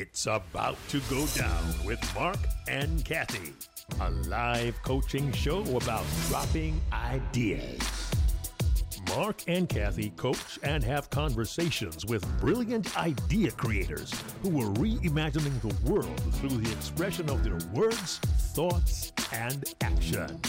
It's about to go down with Mark and Kathy, a live coaching show about dropping ideas. Mark and Kathy coach and have conversations with brilliant idea creators who are reimagining the world through the expression of their words, thoughts, and action.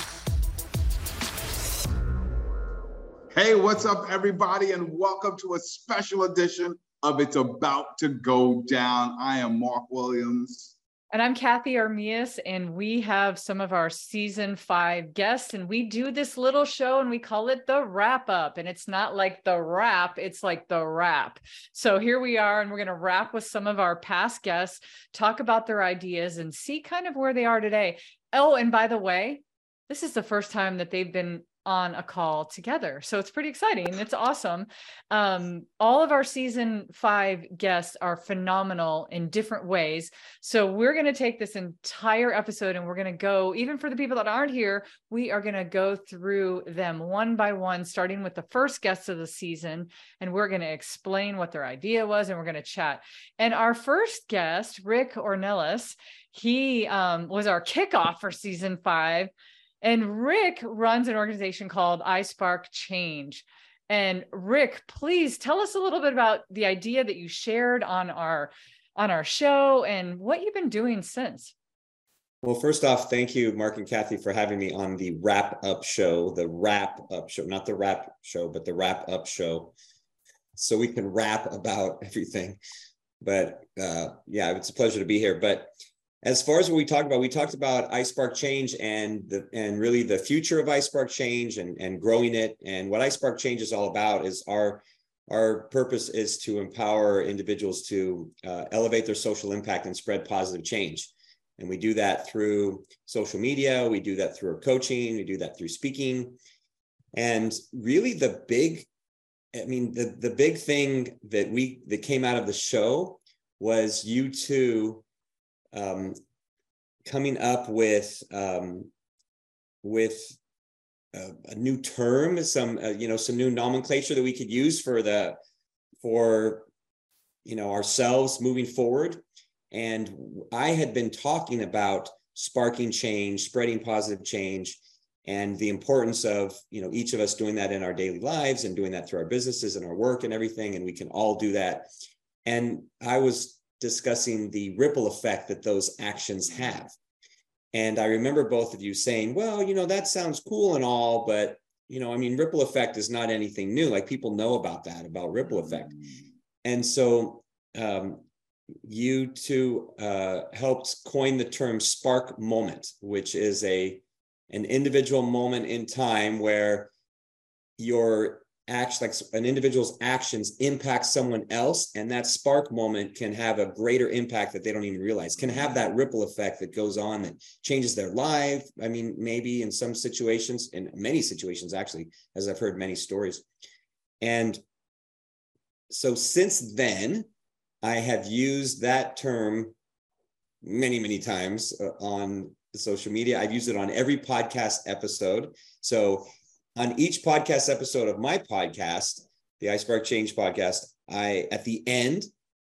Hey, what's up, everybody, and welcome to a special edition of It's About to Go Down. I am Mark Williams. And I'm Kathy Armias, and we have some of our season five guests, and we do this little show and we call it the wrap up. And it's not like the wrap, it's like the wrap. So here we are, and we're going to wrap with some of our past guests, talk about their ideas, and see kind of where they are today. Oh, and by the way, this is the first time that they've been on a call together. So it's pretty exciting. It's awesome. Um, all of our season five guests are phenomenal in different ways. So we're going to take this entire episode and we're going to go, even for the people that aren't here, we are going to go through them one by one, starting with the first guest of the season. And we're going to explain what their idea was and we're going to chat. And our first guest, Rick Ornelas, he um, was our kickoff for season five. And Rick runs an organization called iSpark Change. And Rick, please tell us a little bit about the idea that you shared on our on our show and what you've been doing since. Well, first off, thank you, Mark and Kathy, for having me on the wrap up show, the wrap up show, not the wrap show, but the wrap up show. So we can rap about everything. But uh, yeah, it's a pleasure to be here. But as far as what we talked about, we talked about iSpark Change and the and really the future of iSpark Change and and growing it. And what iSpark Change is all about is our our purpose is to empower individuals to uh, elevate their social impact and spread positive change. And we do that through social media. We do that through our coaching. We do that through speaking. And really, the big, I mean, the the big thing that we that came out of the show was you two um, coming up with um, with a, a, new term, some uh, you know some new nomenclature that we could use for the for you know ourselves moving forward. And I had been talking about sparking change, spreading positive change, and the importance of you know each of us doing that in our daily lives and doing that through our businesses and our work and everything. And we can all do that. And I was discussing the ripple effect that those actions have. And I remember both of you saying, well, you know, that sounds cool and all, but, you know, I mean, ripple effect is not anything new. Like people know about that, about ripple effect. And so um, you two uh, helped coin the term spark moment, which is a an individual moment in time where your act like an individual's actions impact someone else and that spark moment can have a greater impact that they don't even realize can have that ripple effect that goes on that changes their life. I mean maybe in some situations in many situations actually as i've heard many stories. And so since then i have used that term many many times uh, on social media. I've used it on every podcast episode. So on each podcast episode of my podcast, the iSpark Change podcast, I at the end,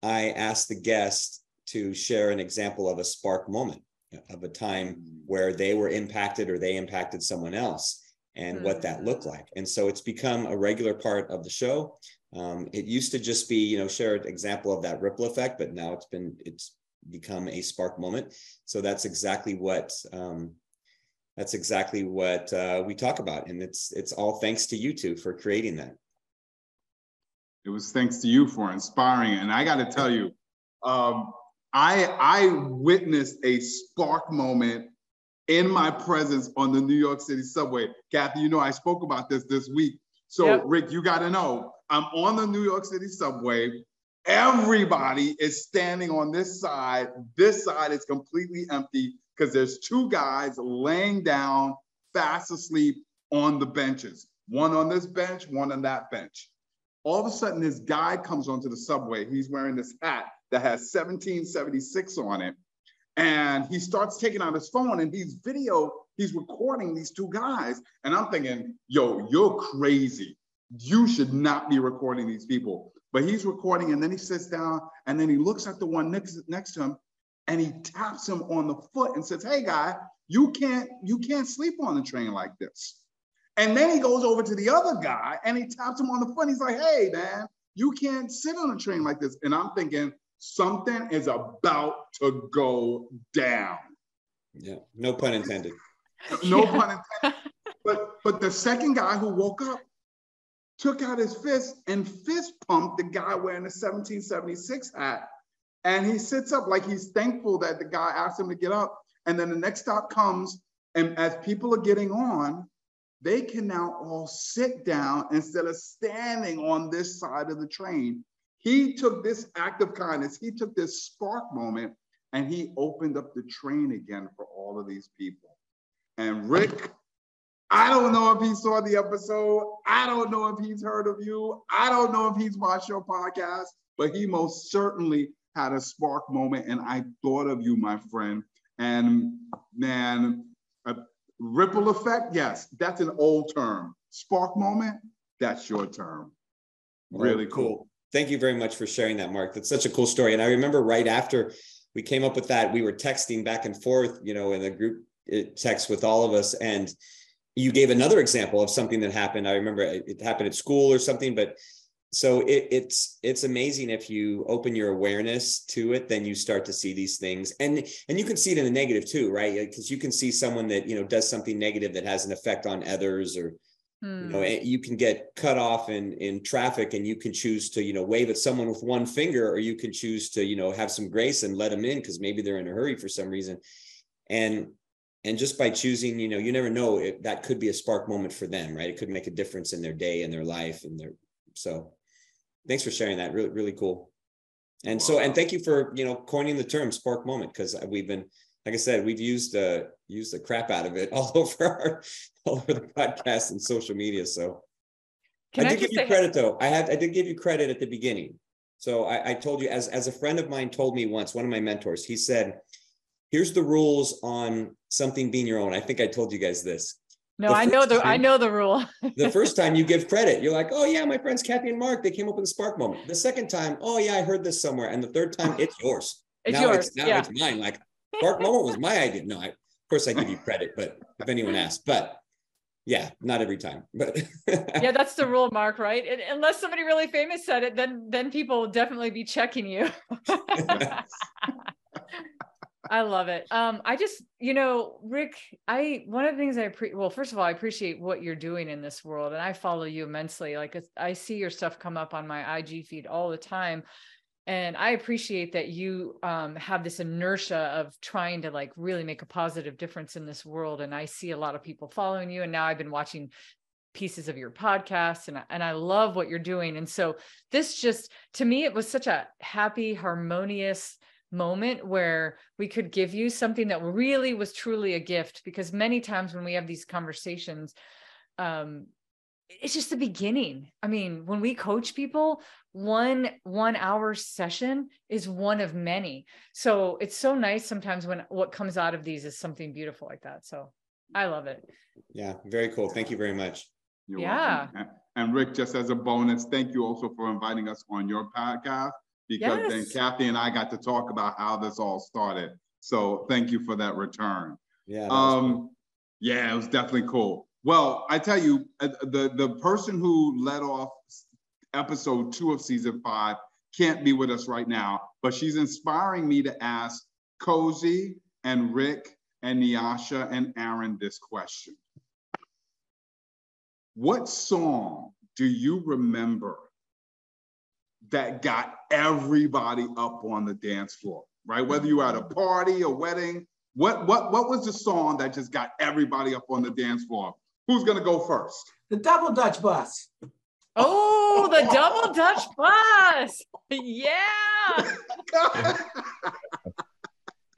I ask the guest to share an example of a spark moment of a time mm. where they were impacted or they impacted someone else and mm-hmm. what that mm. looked like. And so it's become a regular part of the show. Um, it used to just be, you know, share an example of that ripple effect, but now it's been, it's become a spark moment. So that's exactly what um, that's exactly what uh, we talk about and it's it's all thanks to you two for creating that. It was thanks to you for inspiring and i got to tell you um, i i witnessed a spark moment in my presence on the new york city subway. Kathy you know i spoke about this this week. So yep. rick you got to know i'm on the new york city subway. Everybody is standing on this side. This side is completely empty because there's two guys laying down fast asleep on the benches, one on this bench, one on that bench. All of a sudden, this guy comes onto the subway. He's wearing this hat that has 1776 on it. And he starts taking out his phone and he's video, he's recording these two guys. And I'm thinking, yo, you're crazy. You should not be recording these people. but he's recording and then he sits down and then he looks at the one next, next to him and he taps him on the foot and says, Hey guy, you can't, you can't sleep on the train like this. And then he goes over to the other guy and he taps him on the foot. He's like, Hey man, you can't sit on a train like this. And I'm thinking something is about to go down. Yeah, no pun intended. No yeah. pun intended. But but the second guy who woke up took out his fist and fist pumped the guy wearing the 1776 hat. And he sits up like he's thankful that the guy asked him to get up. And then the next stop comes, and as people are getting on, they can now all sit down instead of standing on this side of the train. He took this act of kindness, he took this spark moment, and he opened up the train again for all of these people. And Rick I don't know if he saw the episode. I don't know if he's heard of you. I don't know if he's watched your podcast, but he most certainly had a spark moment. And I thought of you, my friend. And man, a ripple effect, yes, that's an old term. Spark moment, that's your term. Really cool. cool. Thank you very much for sharing that, Mark. That's such a cool story. And I remember right after we came up with that, we were texting back and forth, you know, in a group uh, text with all of us. And you gave another example of something that happened. I remember it happened at school or something, but so it, it's it's amazing if you open your awareness to it, then you start to see these things, and and you can see it in the negative too, right? Because you can see someone that you know does something negative that has an effect on others, or you know hmm. you can get cut off in in traffic, and you can choose to you know wave at someone with one finger, or you can choose to you know have some grace and let them in because maybe they're in a hurry for some reason, and and just by choosing you know you never know if that could be a spark moment for them right it could make a difference in their day and their life and their so thanks for sharing that really really cool and wow. so and thank you for you know coining the term spark moment because we've been like i said we've used uh used the crap out of it all over our all over the podcast and social media so Can i did I give you credit though i had i did give you credit at the beginning so I, I told you as as a friend of mine told me once one of my mentors he said here's the rules on something being your own. I think I told you guys this. No, I know the time, I know the rule. the first time you give credit, you're like, oh yeah, my friends Kathy and Mark, they came up with a spark moment. The second time, oh yeah, I heard this somewhere. And the third time, it's yours. It's now yours. It's, now yeah. it's mine. Like spark moment was my idea. No, I, of course I give you credit, but if anyone asks, but yeah, not every time. But yeah, that's the rule, Mark. Right? And unless somebody really famous said it, then then people will definitely be checking you. I love it. Um, I just, you know, Rick, I one of the things I pre well, first of all, I appreciate what you're doing in this world, and I follow you immensely. Like I see your stuff come up on my IG feed all the time, and I appreciate that you um, have this inertia of trying to like really make a positive difference in this world. And I see a lot of people following you, and now I've been watching pieces of your podcast and and I love what you're doing and so this just to me it was such a happy harmonious moment where we could give you something that really was truly a gift because many times when we have these conversations um it's just the beginning. I mean when we coach people one one hour session is one of many. So it's so nice sometimes when what comes out of these is something beautiful like that. So i love it. Yeah very cool. Thank you very much. You're yeah. welcome. and rick just as a bonus thank you also for inviting us on your podcast because yes. then Kathy and I got to talk about how this all started. So thank you for that return. Yeah. Um, cool. yeah, it was definitely cool. Well, I tell you, uh, the the person who led off episode two of season five can't be with us right now, but she's inspiring me to ask Cozy and Rick and Nyasha and Aaron this question. What song do you remember that got everybody up on the dance floor, right? Whether you were at a party, a wedding, what what what was the song that just got everybody up on the dance floor? Who's gonna go first? The double Dutch bus. Oh, the double Dutch bus. Yeah.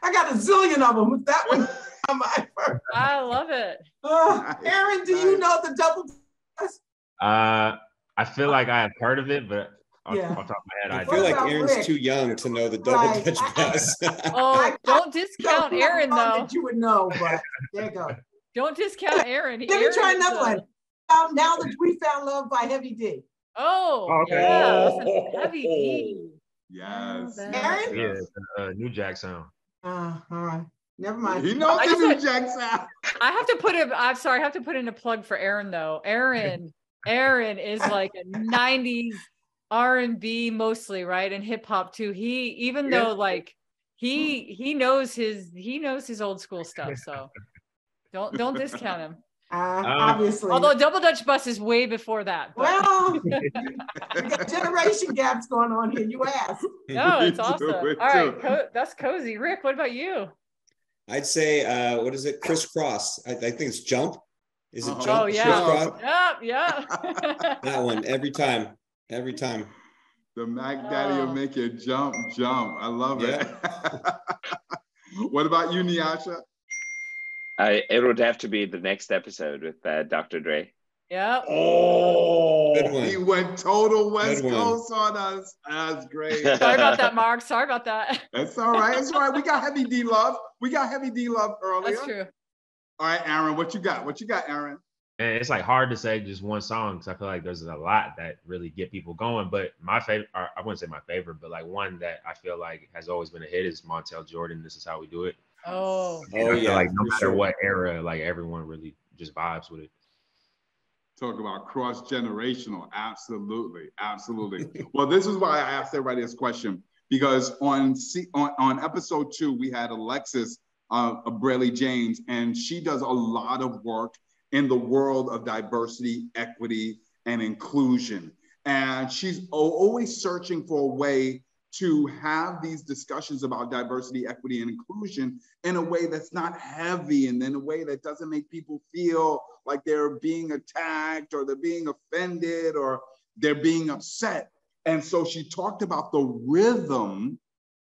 I got a zillion of them. With that one on my first. I love it. Uh, Aaron, do you know the double bus? Uh, I feel like I have heard of it, but yeah. off, top of my head. I, I feel like Aaron's Rick? too young to know the double right. Dutch pass. oh, don't discount Aaron though. That you would know, but there you go. Don't discount Aaron. Let me try another one. Um, now that we found love by Heavy D. Oh, Oh, okay. yeah. Listen, heavy D. Yes. Oh, Aaron? Yeah, yes. uh, New Jack sound. Uh, all right. Never mind. He knows I the new said- Jack sound. I have to put a I'm sorry, I have to put in a plug for Aaron though. Aaron, Aaron is like a 90s R&B mostly, right? And hip hop too. He even Yeah. though like he he knows his he knows his old school stuff. So don't don't discount him. Uh, obviously. Although Double Dutch Bus is way before that. But well, we got generation gaps going on here. You asked. no, it's awesome. me All right, co- that's cozy. Rick, what about you? I'd say, uh, what is it? Kris Kross. I, I think it's jump. Is it Oh, jump? Oh, yeah. Kris Kross? Yep, yeah. That one every time. Every time. The Mac Daddy will Oh. make you jump, jump. I love Yeah. it. what about you, Nyasha? I, it would have to be the next episode with uh, Dr. Dre. yep. Oh, Good he went total West Coast on us. That's great. Sorry about that, Mark. Sorry about that. That's all right. That's all right. We got heavy D love. We got heavy D love earlier. That's true. All right, Aaron, what you got? What you got, Aaron? And it's like hard to say just one song because I feel like there's a lot that really get people going. But my favorite, I wouldn't say my favorite, but like one that I feel like has always been a hit is Montell Jordan. This is how we do it. Oh, Oh, And I feel yeah, like no matter sure. what era, like everyone really just vibes with it. Talk about cross generational. Absolutely, absolutely. well, this is why I asked everybody this question because on C- on, on episode two we had Alexis uh, Braley James, and she does a lot of work in the world of diversity, equity, and inclusion. And she's always searching for a way to have these discussions about diversity, equity, and inclusion in a way that's not heavy and in a way that doesn't make people feel like they're being attacked or they're being offended or they're being upset. And so she talked about the rhythm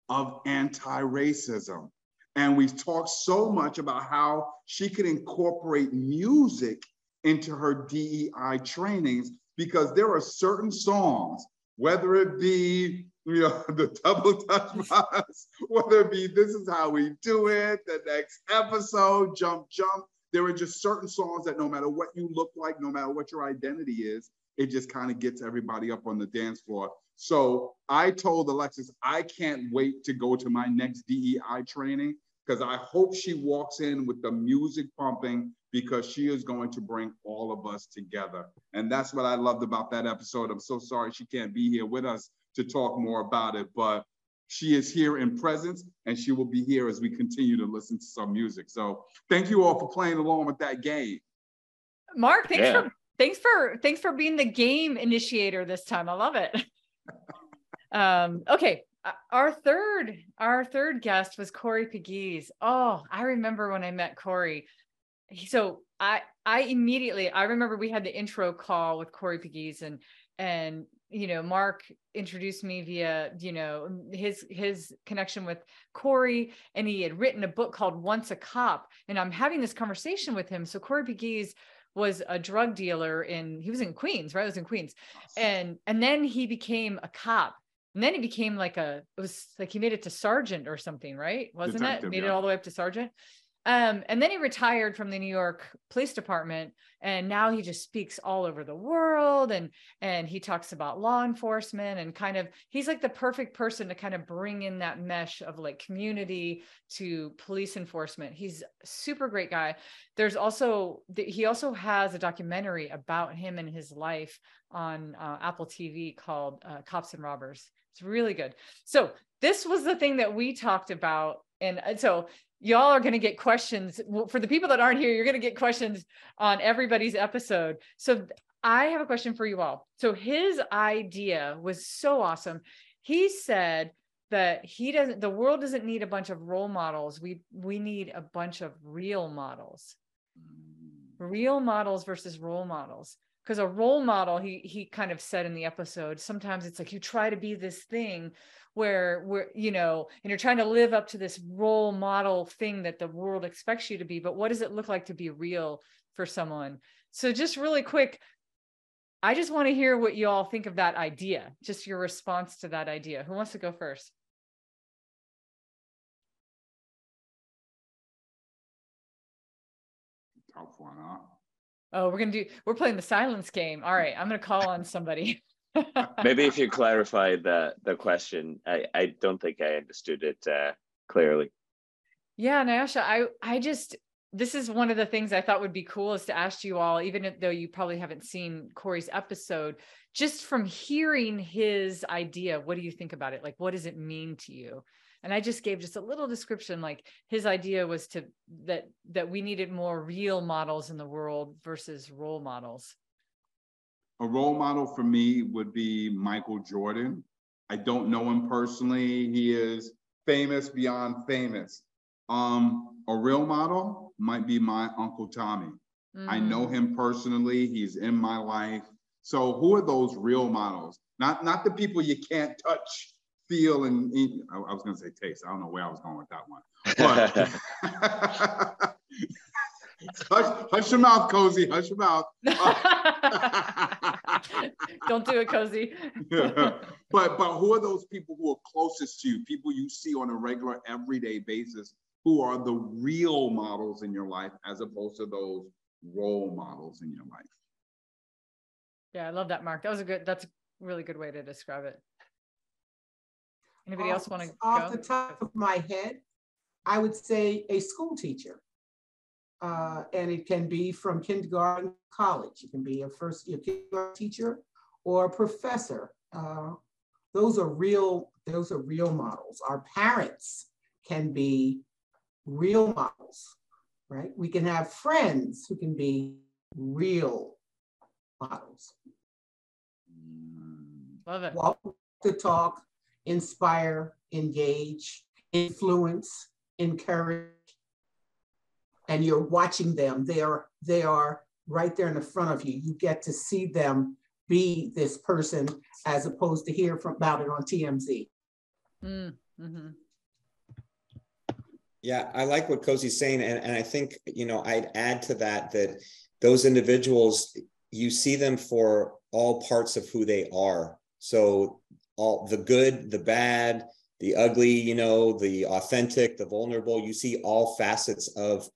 of anti racism. And we've talked so much about how she could incorporate music into her DEI trainings because there are certain songs, whether it be you know the double Dutch bus, whether it be this is how we do it, the next episode, jump, jump. There are just certain songs that no matter what you look like, no matter what your identity is, it just kind of gets everybody up on the dance floor. So I told Alexis, I can't wait to go to my next DEI training because I hope she walks in with the music pumping because she is going to bring all of us together. And that's what I loved about that episode. I'm so sorry she can't be here with us to talk more about it, but she is here in presence and she will be here as we continue to listen to some music. So thank you all for playing along with that game. Mark, thanks Yeah. for thanks for thanks for being the game initiator this time. I love it. um, okay. Uh, Our third, our third guest was Corey Pegues. Oh, I remember when I met Corey. So I I immediately I remember we had the intro call with Corey Pegues and and you know Mark introduced me via you know his his connection with Corey and he had written a book called Once a Cop and I'm having this conversation with him. So Corey Pegues was a drug dealer in he was in Queens, right? It was in Queens. And and then he became a cop. And then he became like a it was like he made it to sergeant or something, right? Wasn't Detective, it? Made it all the way up to sergeant. Um, and then he retired from the New York Police Department, and now he just speaks all over the world, and and he talks about law enforcement, and kind of he's like the perfect person to kind of bring in that mesh of like community to police enforcement. He's a super great guy. There's also he also has a documentary about him and his life on uh, Apple TV called uh, Cops and Robbers. It's really good. So this was the thing that we talked about, and uh, so y'all are going to get questions for the people that aren't here. You're going to get questions on everybody's episode. So I have a question for you all. So his idea was so awesome. He said that he doesn't the world doesn't need a bunch of role models. We we need a bunch of real models. Real models versus role models. Because a role model, he he kind of said in the episode, sometimes it's like you try to be this thing where where you know and you're trying to live up to this role model thing that the world expects you to be but what does it look like to be real for someone? So just really quick i just want to hear what you all think of that idea just your response to that idea. Who wants to go first oh we're gonna do we're playing the silence game all right i'm gonna call on somebody Maybe if you clarify the the question, I I don't think I understood it uh, clearly. Yeah, Nyasha, I I just this is one of the things I thought would be cool is to ask you all, even though you probably haven't seen Corey's episode, just from hearing his idea, what do you think about it? Like, what does it mean to you? And I just gave just a little description. Like his idea was to that that we needed more real models in the world versus role models. A role model for me would be Michael Jordan. I don't know him personally. He is famous beyond famous. Um, a real model might be my Uncle Tommy. Mm. I know mm. him personally. He's in my life. So who are those real models? Not not the people you can't touch, feel, and eat. I, I was gonna say taste. I don't know where I was going with that one. But hush, hush your mouth, cozy. Hush your mouth. don't do it, cozy. but but who are those people who are closest to you? People you see on a regular, everyday basis who are the real models in your life as opposed to those role models in your life. Yeah, I love that, Mark. That was a good, that's a really good way to describe it. Anybody off, else want to go? Off go? the top of my head, I would say a school teacher. Uh, and it can be from kindergarten college. It can be a first year kindergarten teacher or a professor. Uh, those are real, those are real models. Our parents can be real models, right? We can have friends who can be real models. Love it. Walk the talk, inspire, engage, influence, encourage. And you're watching them. They are, they are right there in the front of you. You get to see them be this person as opposed to hear from, about it on TMZ. Mm, mm-hmm. Yeah, I like what Cozy's saying. And, and I think, you know, I'd add to that that those individuals, you see them for all parts of who they are. So all the good, the bad, the ugly, you know, the authentic, the vulnerable, you see all facets of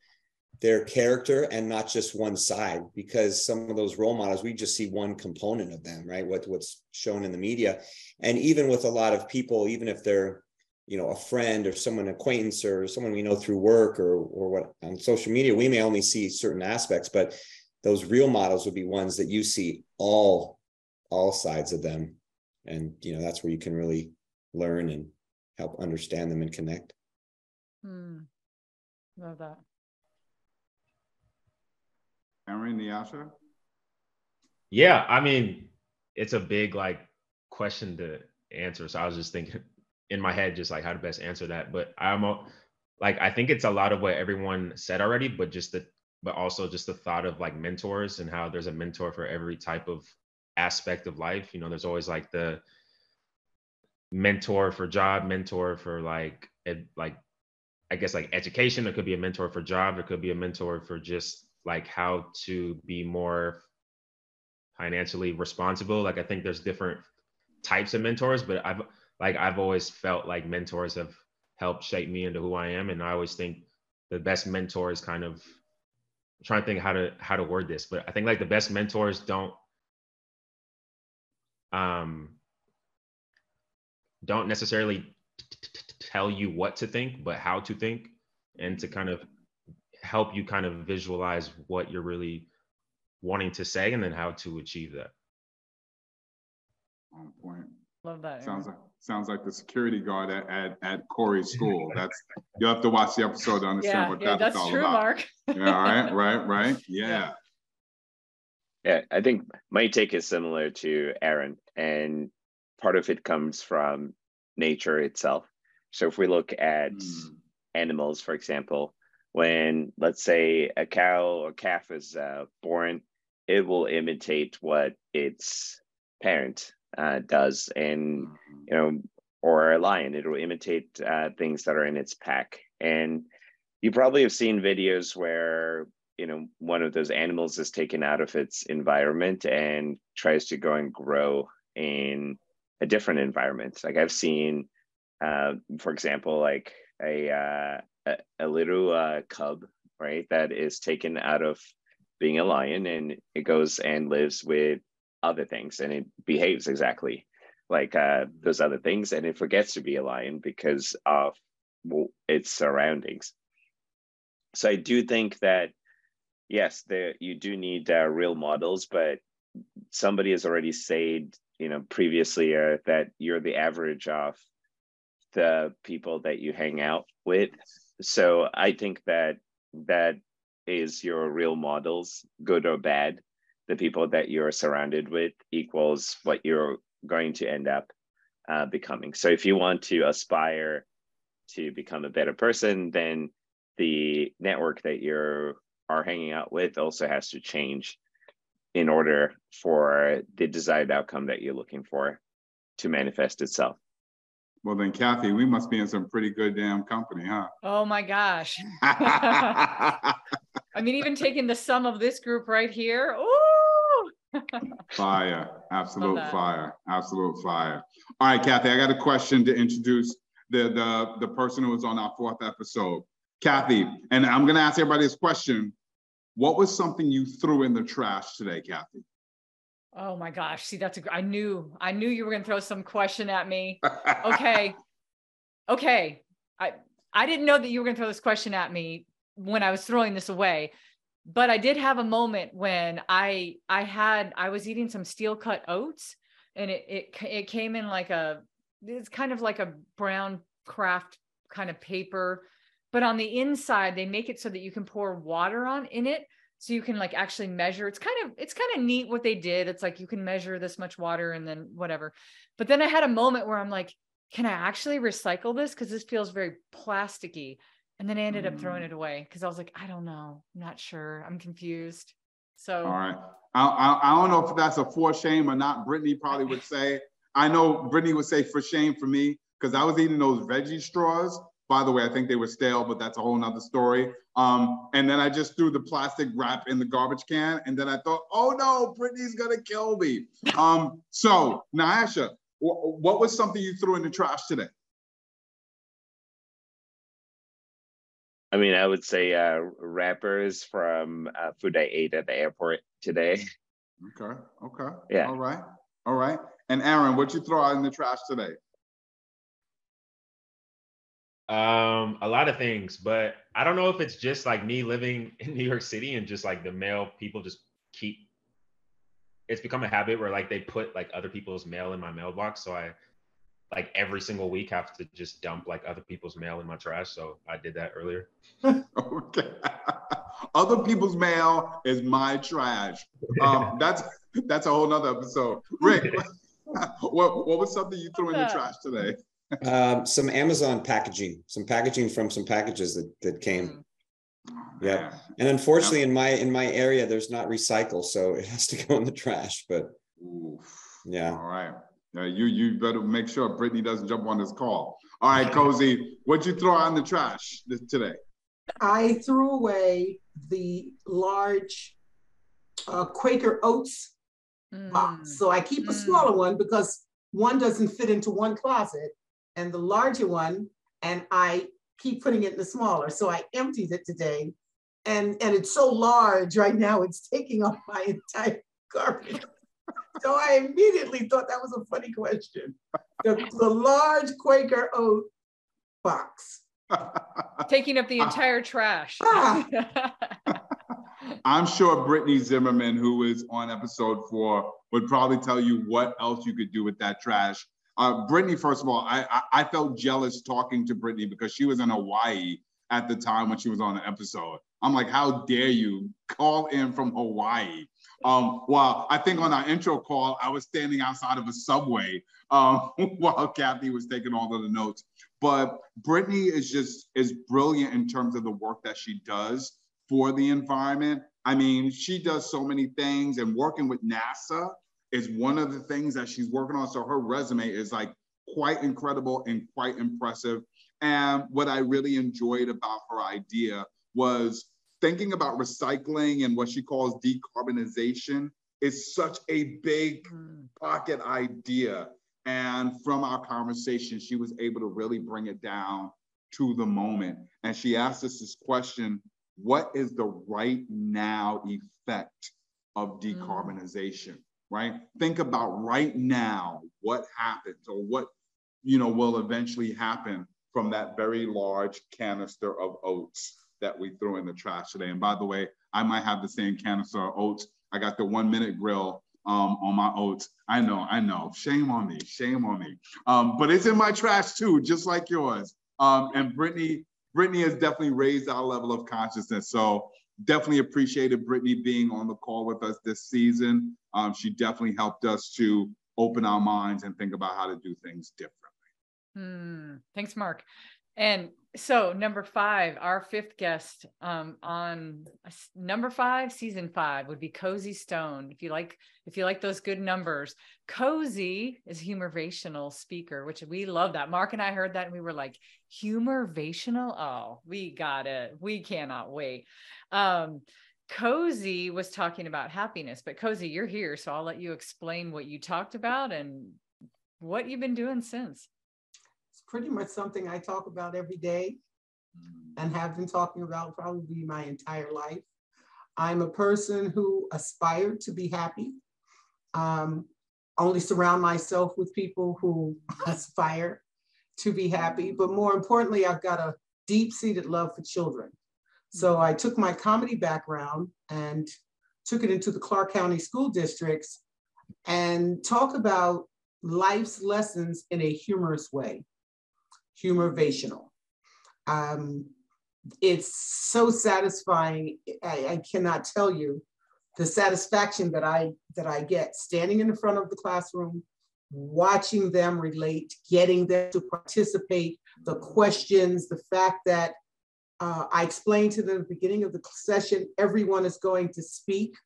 their character and not just one side because some of those role models we just see one component of them right? What what's shown in the media. And even with a lot of people even if they're you know a friend or someone acquaintance or someone we know through work or or what on social media we may only see certain aspects but those real models would be ones that you see all all sides of them and you know that's where you can really learn and help understand them and connect hmm. love that Aaron Nyasha? Yeah, I mean, it's a big like question to answer. So I was just thinking in my head just like how to best answer that. But I'm like I think it's a lot of what everyone said already, but just the but also just the thought of like mentors and how there's a mentor for every type of aspect of life. You know, there's always like the mentor for job, mentor for like ed, like I guess like education. There could be a mentor for job. There could be a mentor for just like how to be more financially responsible. Like I think there's different types of mentors, but I've like I've always felt like mentors have helped shape me into who I am. And I always think the best mentors kind of I'm trying to think how to how to word this, but I think like the best mentors don't um don't necessarily tell you what to think, but how to think and to kind of help you kind of visualize what you're really wanting to say and then how to achieve that. On point. Love that. Sounds like sounds like the security guard at, at, at Corey's school. That's you'll have to watch the episode to understand yeah, what yeah, that's, that's all true, about. Mark. yeah, right, right, right. Yeah. Yeah, I think my take is similar to Aaron, and part of it comes from nature itself. So if we look at mm. animals, for example, when let's say a cow or calf is uh, born, it will imitate what its parent uh, does, and mm-hmm. you know, or a lion, it will imitate uh, things that are in its pack. And you probably have seen videos where you know one of those animals is taken out of its environment and tries to go and grow in a different environment. Like I've seen, uh, for example, like a uh, a, a, little uh, cub, right, that is taken out of being a lion and it goes and lives with other things and it behaves exactly like uh, those other things and it forgets to be a lion because of well, its surroundings so i do think that yes there you do need uh, real models but somebody has already said you know previously uh, that you're the average of the people that you hang out with. So i think that that is your real models good or bad. The people that you're surrounded with equals what you're going to end up uh, becoming. So if you want to aspire to become a better person then the network that you're are hanging out with also has to change in order for the desired outcome that you're looking for to manifest itself. Well, then, Kathy, we must be in some pretty good damn company, huh? Oh my gosh. I mean, even taking the sum of this group right here, ooh. fire, absolute fire, absolute fire. All right, Kathy, I got a question to introduce the the the person who was on our fourth episode. Kathy, and I'm gonna ask everybody this question what was something you threw in the trash today, Kathy? Oh my gosh. See, that's a, I knew, I knew you were going to throw some question at me. Okay. okay. I, I didn't know that you were going to throw this question at me when I was throwing this away, but I did have a moment when I, I had, I was eating some steel cut oats and it, it, it came in like a, it's kind of like a brown kraft kind of paper but on the inside they make it so that you can pour water on in it so you can like actually measure. It's kind of it's kind of neat what they did. It's like you can measure this much water and then whatever. But then i had a moment where i'm like can i actually recycle this? Because this feels very plasticky. And then i ended up throwing mm. it away because i was like i don't know. I'm not sure. I'm confused. So all right. I, I, I don't know if that's a for shame or not. Brittany probably would say i know brittany would say for shame for me because i was eating those veggie straws by the way, I think they were stale, but that's a whole nother story. Um, and then I just threw the plastic wrap in the garbage can. And then I thought, oh no, Brittany's gonna kill me. Um, so Nyasha, what was something you threw in the trash today? I mean, I would say uh, wrappers from uh, food I ate at the airport today. Okay. Okay. Yeah. All right. All right. And Aaron, what you throw out in the trash today? Um, a lot of things, but I don't know if it's just like me living in New York City and just like the mail people just keep it's become a habit where like they put like other people's mail in my mailbox. So I like every single week have to just dump like other people's mail in my trash. So I did that earlier. okay. other people's mail is my trash. Um, that's that's a whole nother episode. Rick, what what was something you threw in the trash today? Um, some Amazon packaging, some packaging from some packages that that came. Oh, yeah, and unfortunately, in my in my area, there's not recycle, so it has to go in the trash. But Oof. yeah, all right. Uh, you you better make sure Brittany doesn't jump on this call. All right, Cozy, what'd you throw out in the trash today? I threw away the large uh, Quaker Oats mm. box. So I keep a mm. smaller one because one doesn't fit into one closet and the larger one, and I keep putting it in the smaller. So I emptied it today, and and it's so large right now, it's taking up my entire carpet. so I immediately thought that was a funny question. The, the large Quaker oat box. taking up the entire trash. Ah. I'm sure Brittany Zimmerman, who is on episode four, would probably tell you what else you could do with that trash uh, Brittany, first of all, I, I, I felt jealous talking to Brittany because she was in Hawaii at the time when she was on the episode. I'm like, how dare you call in from Hawaii? Um, well, I think on our intro call, I was standing outside of a subway um, while Kathy was taking all of the notes. But Brittany is just is brilliant in terms of the work that she does for the environment. I mean, she does so many things and working with NASA is one of the things that she's working on. So her resume is like quite incredible and quite impressive. And what I really enjoyed about her idea was thinking about recycling and what she calls decarbonization is such a big hmm. pocket idea. And from our conversation, she was able to really bring it down to the moment. And she asked us this question What is the right now effect of hmm. decarbonization? Right? Think about right now what happens or what you know will eventually happen from that very large canister of oats that we threw in the trash today. And by the way, I might have the same canister of oats. I got the one minute grill um, on my oats. I know, I know. Shame on me. Shame on me. Um, but it's in my trash too, just like yours. Um, and Brittany, Brittany has definitely raised our level of consciousness. So definitely appreciated Brittany being on the call with us this season. Um, she definitely helped us to open our minds and think about how to do things differently. Hmm. Thanks, Mark. And so number five, our fifth guest um, on number five, season five would be Cozy Stone. If you like, if you like those good numbers, Cozy is humorvational speaker, which we love that. Mark and I heard that and we were like, humorvational. Oh, we got it. We cannot wait. Um, Cozy was talking about happiness, but Cozy, you're here, so I'll let you explain what you talked about and what you've been doing since It's pretty much something I talk about every day and have been talking about probably my entire life. I'm a person who aspired to be happy. Um, only surround myself with people who aspire to be happy. But more importantly, I've got a deep seated love for children. So I took my comedy background and took it into the Clark County school districts and talk about life's lessons in a humorous way humorvational. Um, it's so satisfying. I, I cannot tell you the satisfaction that I that I get standing in the front of the classroom, watching them relate, getting them to participate, the questions, the fact that uh, I explained to them at the beginning of the session, everyone is going to speak.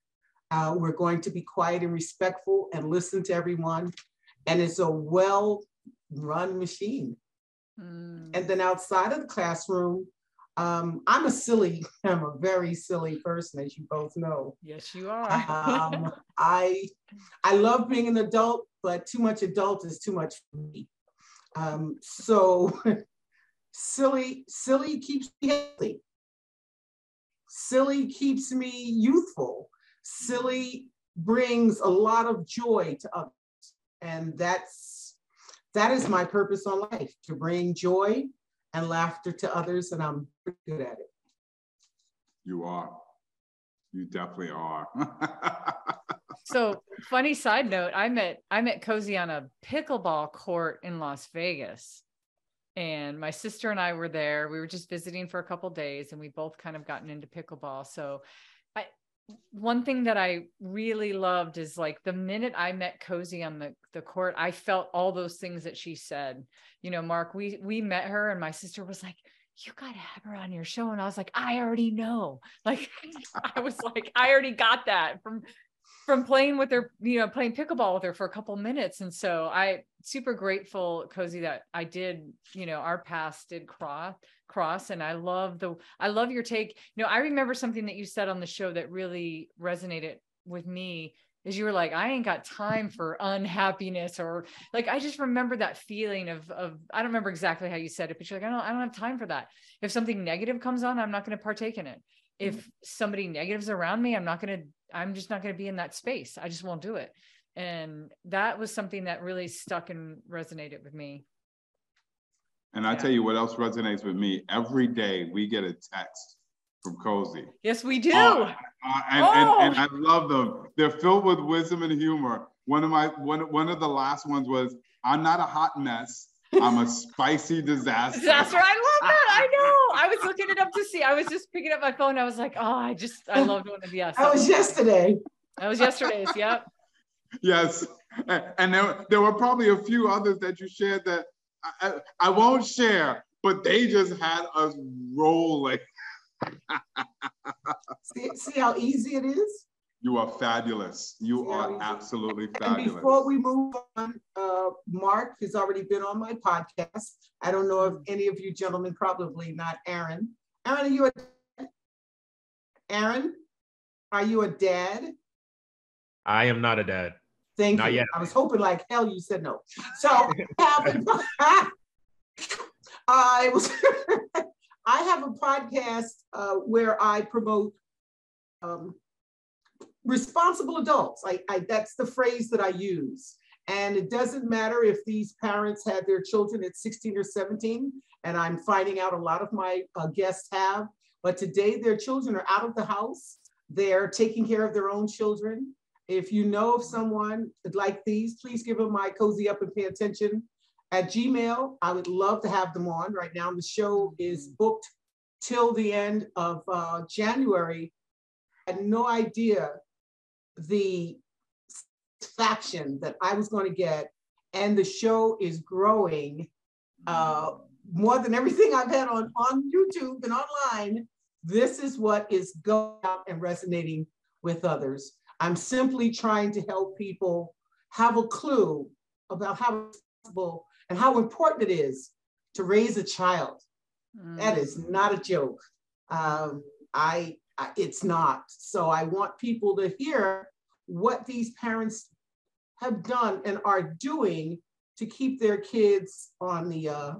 Uh, we're going to be quiet and respectful and listen to everyone. And it's a well run machine. Mm. And then outside of the classroom, um, I'm a silly, I'm a very silly person, as you both know. Yes, you are. um, I I love being an adult, but too much adult is too much for me. Um, so silly, silly keeps me healthy. Silly keeps me youthful. Silly brings a lot of joy to others. And that's that is my purpose on life to bring joy and laughter to others, and I'm good at it. You are. You definitely are. so funny side note, I met I met Cozy on a pickleball court in Las Vegas. And my sister and I were there. We were just visiting for a couple days and we both kind of gotten into pickleball. So I one thing that I really loved is like the minute I met Cozy on the, the court, I felt all those things that she said. You know, Mark, we we met her and my sister was like, you got to have her on your show. And I was like, I already know. Like, I was like, I already got that from from playing with her, you know, playing pickleball with her for a couple minutes. And so I super grateful, Cozy, that I did, you know, our paths did cross cross. And I love the I love your take. You know, I remember something that you said on the show that really resonated with me is you were like, I ain't got time for unhappiness or like I just remember that feeling of of I don't remember exactly how you said it, but you're like, I don't I don't have time for that. If something negative comes on, I'm not going to partake in it. If mm-hmm. somebody negative's around me, I'm not going to I'm just not going to be in that space. I just won't do it. And that was something that really stuck and resonated with me. And I tell you what else resonates with me. Every day we get a text from Cozy. Yes, we do. Uh, uh, and, oh. and, and, I love them. They're filled with wisdom and humor. One of my one one of the last ones was, "I'm not a hot mess. I'm a spicy disaster. Disaster. I love that. I know. I was looking it up to see. I was just picking up my phone. I was like, oh, I just, I loved one of the. Yes, that was yesterday. That was yesterday's. Yep. Yes, and there, there were probably a few others that you shared that I, I won't share, but they just had us rolling. see, see how easy it is. You are fabulous. You are absolutely fabulous. And before we move on, uh, Mark has already been on my podcast. I don't know if any of you gentlemen, probably not Aaron. Aaron, are you a Aaron? Are you a dad? I am not a dad. Thank not you. Yet. I was hoping like hell you said no. So I was I have a podcast uh, where I promote um, responsible adults. I, I, that's the phrase that I use. And it doesn't matter if these parents had their children at 16 or 17, and I'm finding out a lot of my uh, guests have, but today their children are out of the house. They're taking care of their own children. If you know of someone like these, please give them my cozy up and pay attention at Gmail. I would love to have them on. Right now, the show is booked till the end of uh, January. I had no idea the faction that I was going to get, and the show is growing uh, more than everything I've had on, on YouTube and online. This is what is going out and resonating with others. I'm simply trying to help people have a clue about how possible and how important it is to raise a child. Mm. That is not a joke. Um, I, it's not. So I want people to hear what these parents have done and are doing to keep their kids on the uh,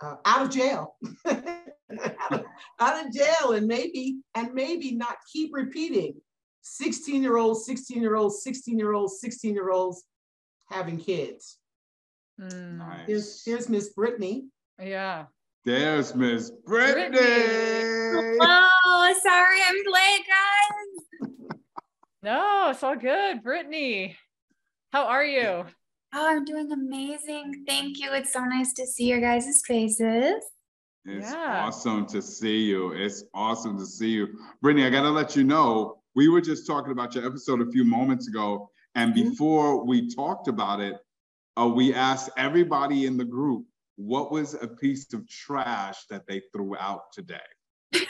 uh, out of jail, out, of, out of jail, and maybe and maybe not keep repeating 16 year olds, 16 year olds, 16 year olds, 16 year olds having kids. Mm. Nice. Here's, here's Miss Brittany. Yeah. There's Miss Brittany. Oh, sorry I'm late, guys. no, it's all good. Brittany, how are you? Oh, I'm doing amazing. Thank you. It's so nice to see your guys' faces. It's yeah. awesome to see you. It's awesome to see you. Brittany, I got to let you know, we were just talking about your episode a few moments ago. And mm-hmm. before we talked about it, uh, we asked everybody in the group what was a piece of trash that they threw out today.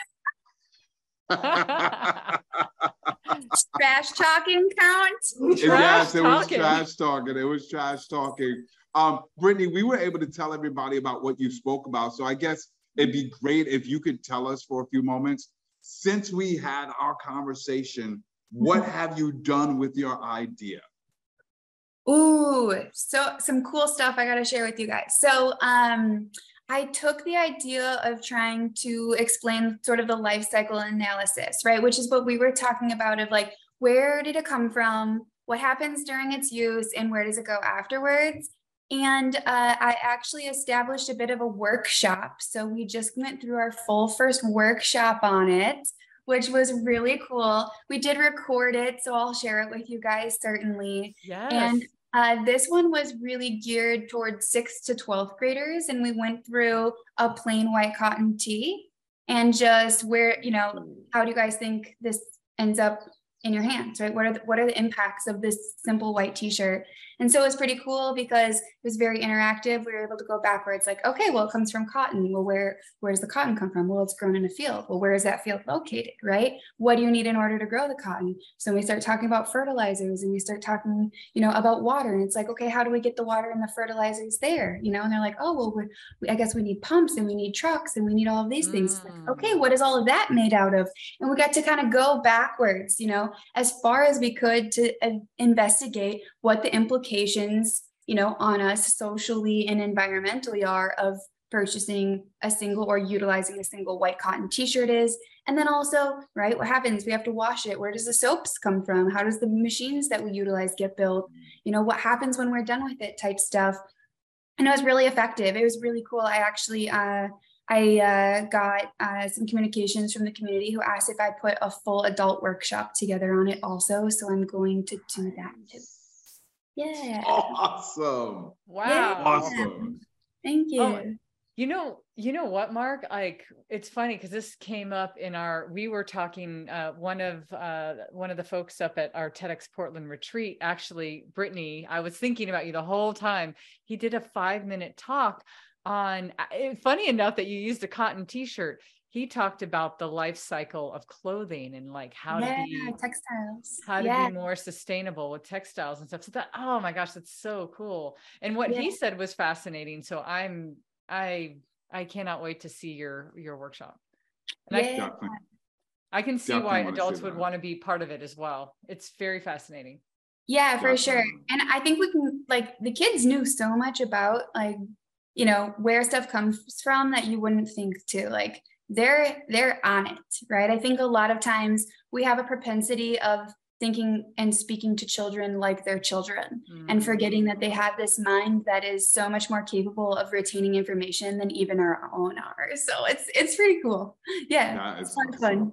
trash talking count? Trash yes, it was trash talking. It was trash talking. Um, Brittany, we were able to tell everybody about what you spoke about. So I guess it'd be great if you could tell us for a few moments. Since we had our conversation, what have you done with your idea? Ooh, so some cool stuff I got to share with you guys. So, um, I took the idea of trying to explain sort of the life cycle analysis, right? Which is what we were talking about of like, where did it come from? What happens during its use and where does it go afterwards? And uh, I actually established a bit of a workshop. So we just went through our full first workshop on it, which was really cool. We did record it, so I'll share it with you guys certainly. Yes. And uh, this one was really geared towards sixth to 12th graders, and we went through a plain white cotton tee and just where, you know, how do you guys think this ends up in your hands, right? What are the, what are the impacts of this simple white t-shirt? And so it was pretty cool because it was very interactive. We were able to go backwards, like, okay, well, it comes from cotton. Well, where where does the cotton come from? Well, it's grown in a field. Well, where is that field located, right? What do you need in order to grow the cotton? So we start talking about fertilizers and we start talking, you know, about water. And it's like, okay, how do we get the water and the fertilizers there? You know, and they're like, oh, well, we, I guess we need pumps and we need trucks and we need all of these things. Mm. Like, okay, what is all of that made out of? And we got to kind of go backwards, you know, as far as we could to uh, investigate what the implications, you know, on us socially and environmentally are of purchasing a single or utilizing a single white cotton t-shirt is. And then also right what happens? We have to wash it. Where does the soaps come from? How does the machines that we utilize get built? You know what happens when we're done with it type stuff? And it was really effective. It was really cool. I actually uh, I uh, got uh, some communications from the community who asked if I put a full adult workshop together on it also. So I'm going to do that too. Yeah. Awesome. Wow. Yeah. Awesome. Thank you. Oh, you know, you know what, Mark? Like, it's funny because this came up in our. We were talking. Uh, one of uh, one of the folks up at our TEDx Portland retreat, actually, Brittany. I was thinking about you the whole time. He did a five minute talk on. Uh, funny enough that you used a cotton T-shirt he talked about the life cycle of clothing and like how yeah, to be textiles how to yeah. be more sustainable with textiles and stuff so that oh my gosh that's so cool and what yeah. he said was fascinating so i'm i i cannot wait to see your your workshop and yeah. I, I can see Definitely why adults would want to be part of it as well it's very fascinating yeah for Definitely. sure and i think we can like the kids knew so much about like you know where stuff comes from that you wouldn't think to like they're they're on it right i think a lot of times we have a propensity of thinking and speaking to children like their children Mm. and forgetting that they have this mind that is so much more capable of retaining information than even our own are. So it's it's pretty cool. Yeah. That It's is a lot of awesome. fun.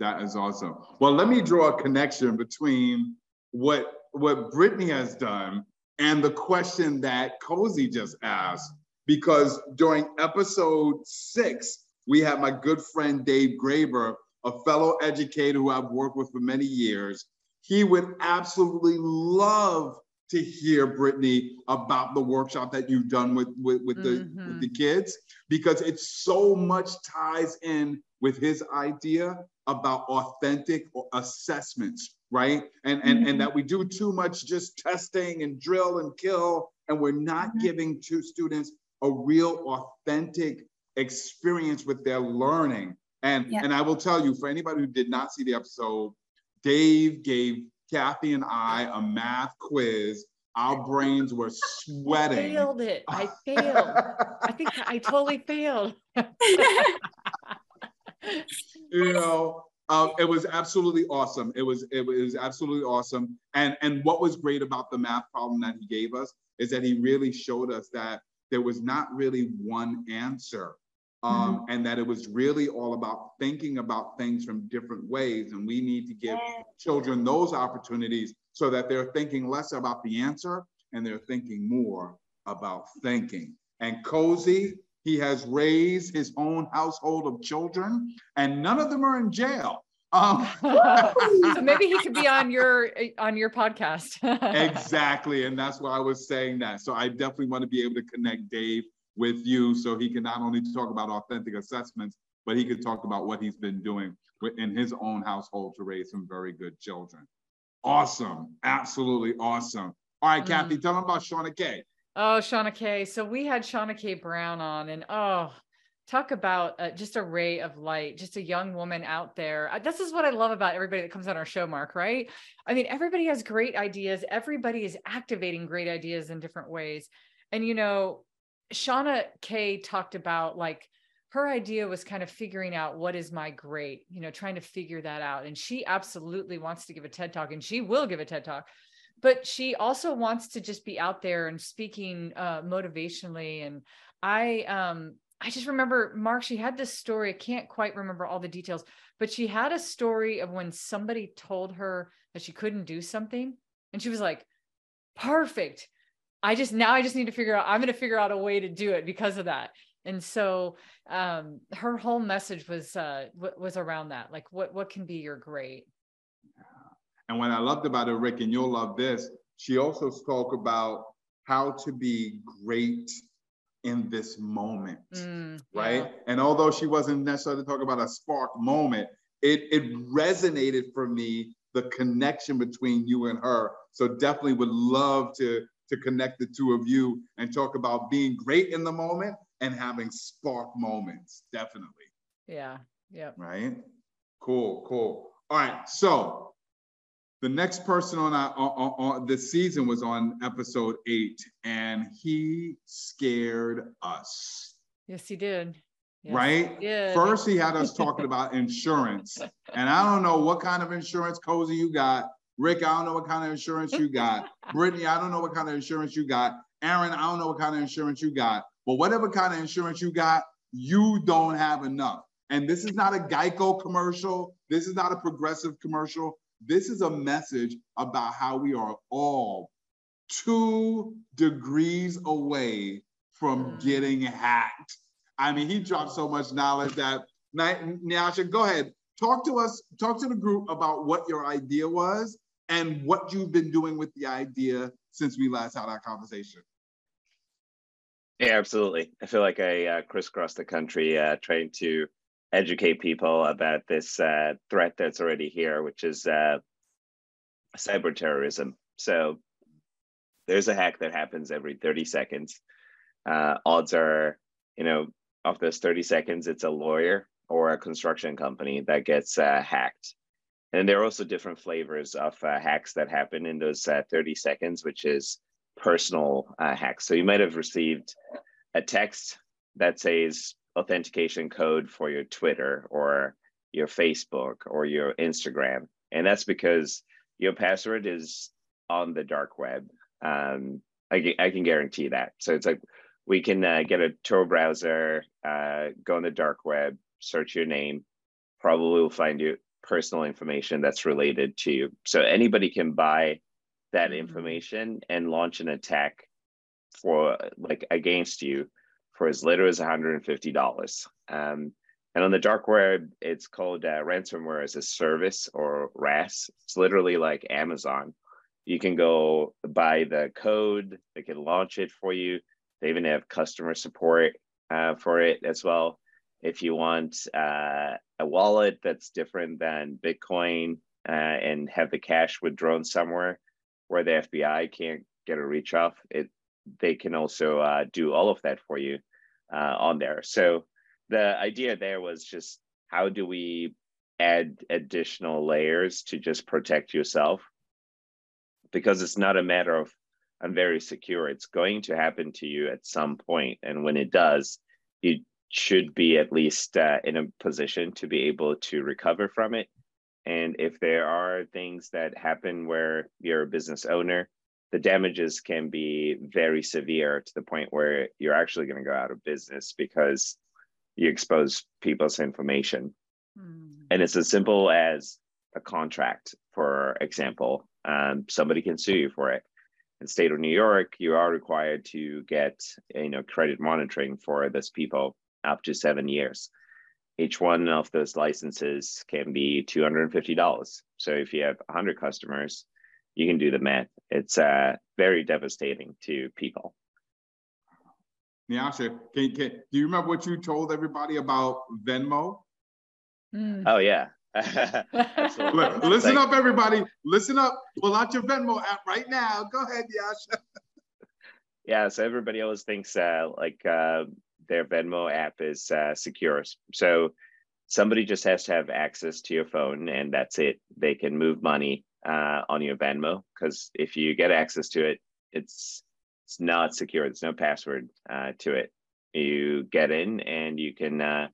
That is awesome. Well, let me draw a connection between what what Brittany has done and the question that Cozy just asked. Because during episode six, we had my good friend Dave Graber, a fellow educator who I've worked with for many years. He would absolutely love to hear Brittany about the workshop that you've done with with, with the with the kids because it so much ties in with his idea about authentic assessments, right? And and Mhm. and that we do too much just testing and drill and kill, and we're not Mhm. giving to students a real authentic experience with their learning. And Yeah. and I will tell you, for anybody who did not see the episode, Dave gave Kathy and I a math quiz. Our brains were sweating. I failed it. I failed. I think I totally failed. you know uh, it was absolutely awesome it was it was absolutely awesome and and what was great about the math problem that he gave us is that he really showed us that there was not really one answer um, and that it was really all about thinking about things from different ways and we need to give children those opportunities so that they're thinking less about the answer and they're thinking more about thinking. And cozy he has raised his own household of children and none of them are in jail um, so maybe he could be on your on your podcast. exactly and that's why i was saying that so i definitely want to be able to connect dave with you so he can not only talk about authentic assessments but he could talk about what he's been doing in his own household to raise some very good children awesome absolutely awesome all right kathy tell them about shauna kay Oh, Shauna K. So we had Shauna K. Brown on, and oh, talk about uh, just a ray of light, just a young woman out there. This is what I love about everybody that comes on our show, Mark, right? I mean, everybody has great ideas. Everybody is activating great ideas in different ways. And, you know, Shauna K talked about like, her idea was kind of figuring out what is my great, you know, trying to figure that out. And she absolutely wants to give a TED talk and she will give a TED talk but she also wants to just be out there and speaking uh, motivationally and i um i just remember mark she had this story i can't quite remember all the details but she had a story of when somebody told her that she couldn't do something and she was like perfect. I just now i just need to figure out i'm going to figure out a way to do it because of that. And so um her whole message was uh w- was around that like what what can be your great? And what I loved about it, Rick, and you'll love this, she also spoke about how to be great in this moment, Mm, right? And although she wasn't necessarily talking about a spark moment, it, it resonated for me, the connection between you and her. So definitely would love to, to connect the two of you and talk about being great in the moment and having spark moments, definitely yeah yeah right? Cool, cool. All right, so the next person on our on, on, this season was on episode eight, and he scared us, Yes, he did. Yes, right? did. First, he had us talking about insurance, and I don't know what kind of insurance, Cozy, you got. Rick, I don't know what kind of insurance you got. Brittany, I don't know what kind of insurance you got. Aaron, I don't know what kind of insurance you got. But whatever kind of insurance you got, you don't have enough. And this is not a Geico commercial. This is not a progressive commercial. This is a message about how we are all two degrees away from Mm. getting hacked. I mean, he dropped so much knowledge that Ny- Nyasha, go ahead. Talk to us, talk to the group about what your idea was and what you've been doing with the idea since we last had our conversation. Yeah, absolutely. I feel like I uh, crisscrossed the country uh, trying to educate people about this uh, threat that's already here, which is uh, cyber terrorism. So there's a hack that happens every 30 seconds. Uh, odds are, you know, of those 30 seconds, it's a lawyer or a construction company that gets uh, hacked. And there are also different flavors of uh, hacks that happen in those uh, 30 seconds, which is personal hacks. So you might have received a text that says authentication code for your Twitter or your Facebook or your Instagram. And that's because your password is on the dark web. Um, I, I can guarantee that. So it's like we can uh, get a Tor browser, uh, go on the dark web, search your name, probably will find your personal information that's related to you. So anybody can buy that mm-hmm. information and launch an attack for like against you for as little as $150. Um, and on the dark web, it's called uh, ransomware as a service or RaaS. It's literally like Amazon. You can go buy the code, they can launch it for you. They even have customer support uh, for it as well. If you want uh, a wallet that's different than Bitcoin uh, and have the cash withdrawn somewhere where the FBI can't get a reach off, it they can also uh, do all of that for you uh, on there. So the idea there was just how do we add additional layers to just protect yourself? Because it's not a matter of I'm very secure. It's going to happen to you at some point, and when it does, you should be at least uh, in a position to be able to recover from it. And if there are things that happen where you're a business owner, the damages can be very severe to the point where you're actually going to go out of business because you expose people's information. Mm. And it's as simple as a contract, for example. Um, somebody can sue you for it. In state of New York, you are required to get you know credit monitoring for those people up to seven years. Each one of those licenses can be $250. So if you have 100 customers, you can do the math. It's uh, very devastating to people. Nyasha, can, can, do you remember what you told everybody about Venmo? Mm. Oh, yeah. Listen like, up, everybody. Listen up. Pull out your Venmo app right now. Go ahead, Yasha. yeah, so everybody always thinks uh, like uh, their Venmo app is uh, secure. So somebody just has to have access to your phone, and that's it. They can move money uh, on your Venmo because if you get access to it, it's it's not secure. There's no password uh, to it. You get in and you can uh,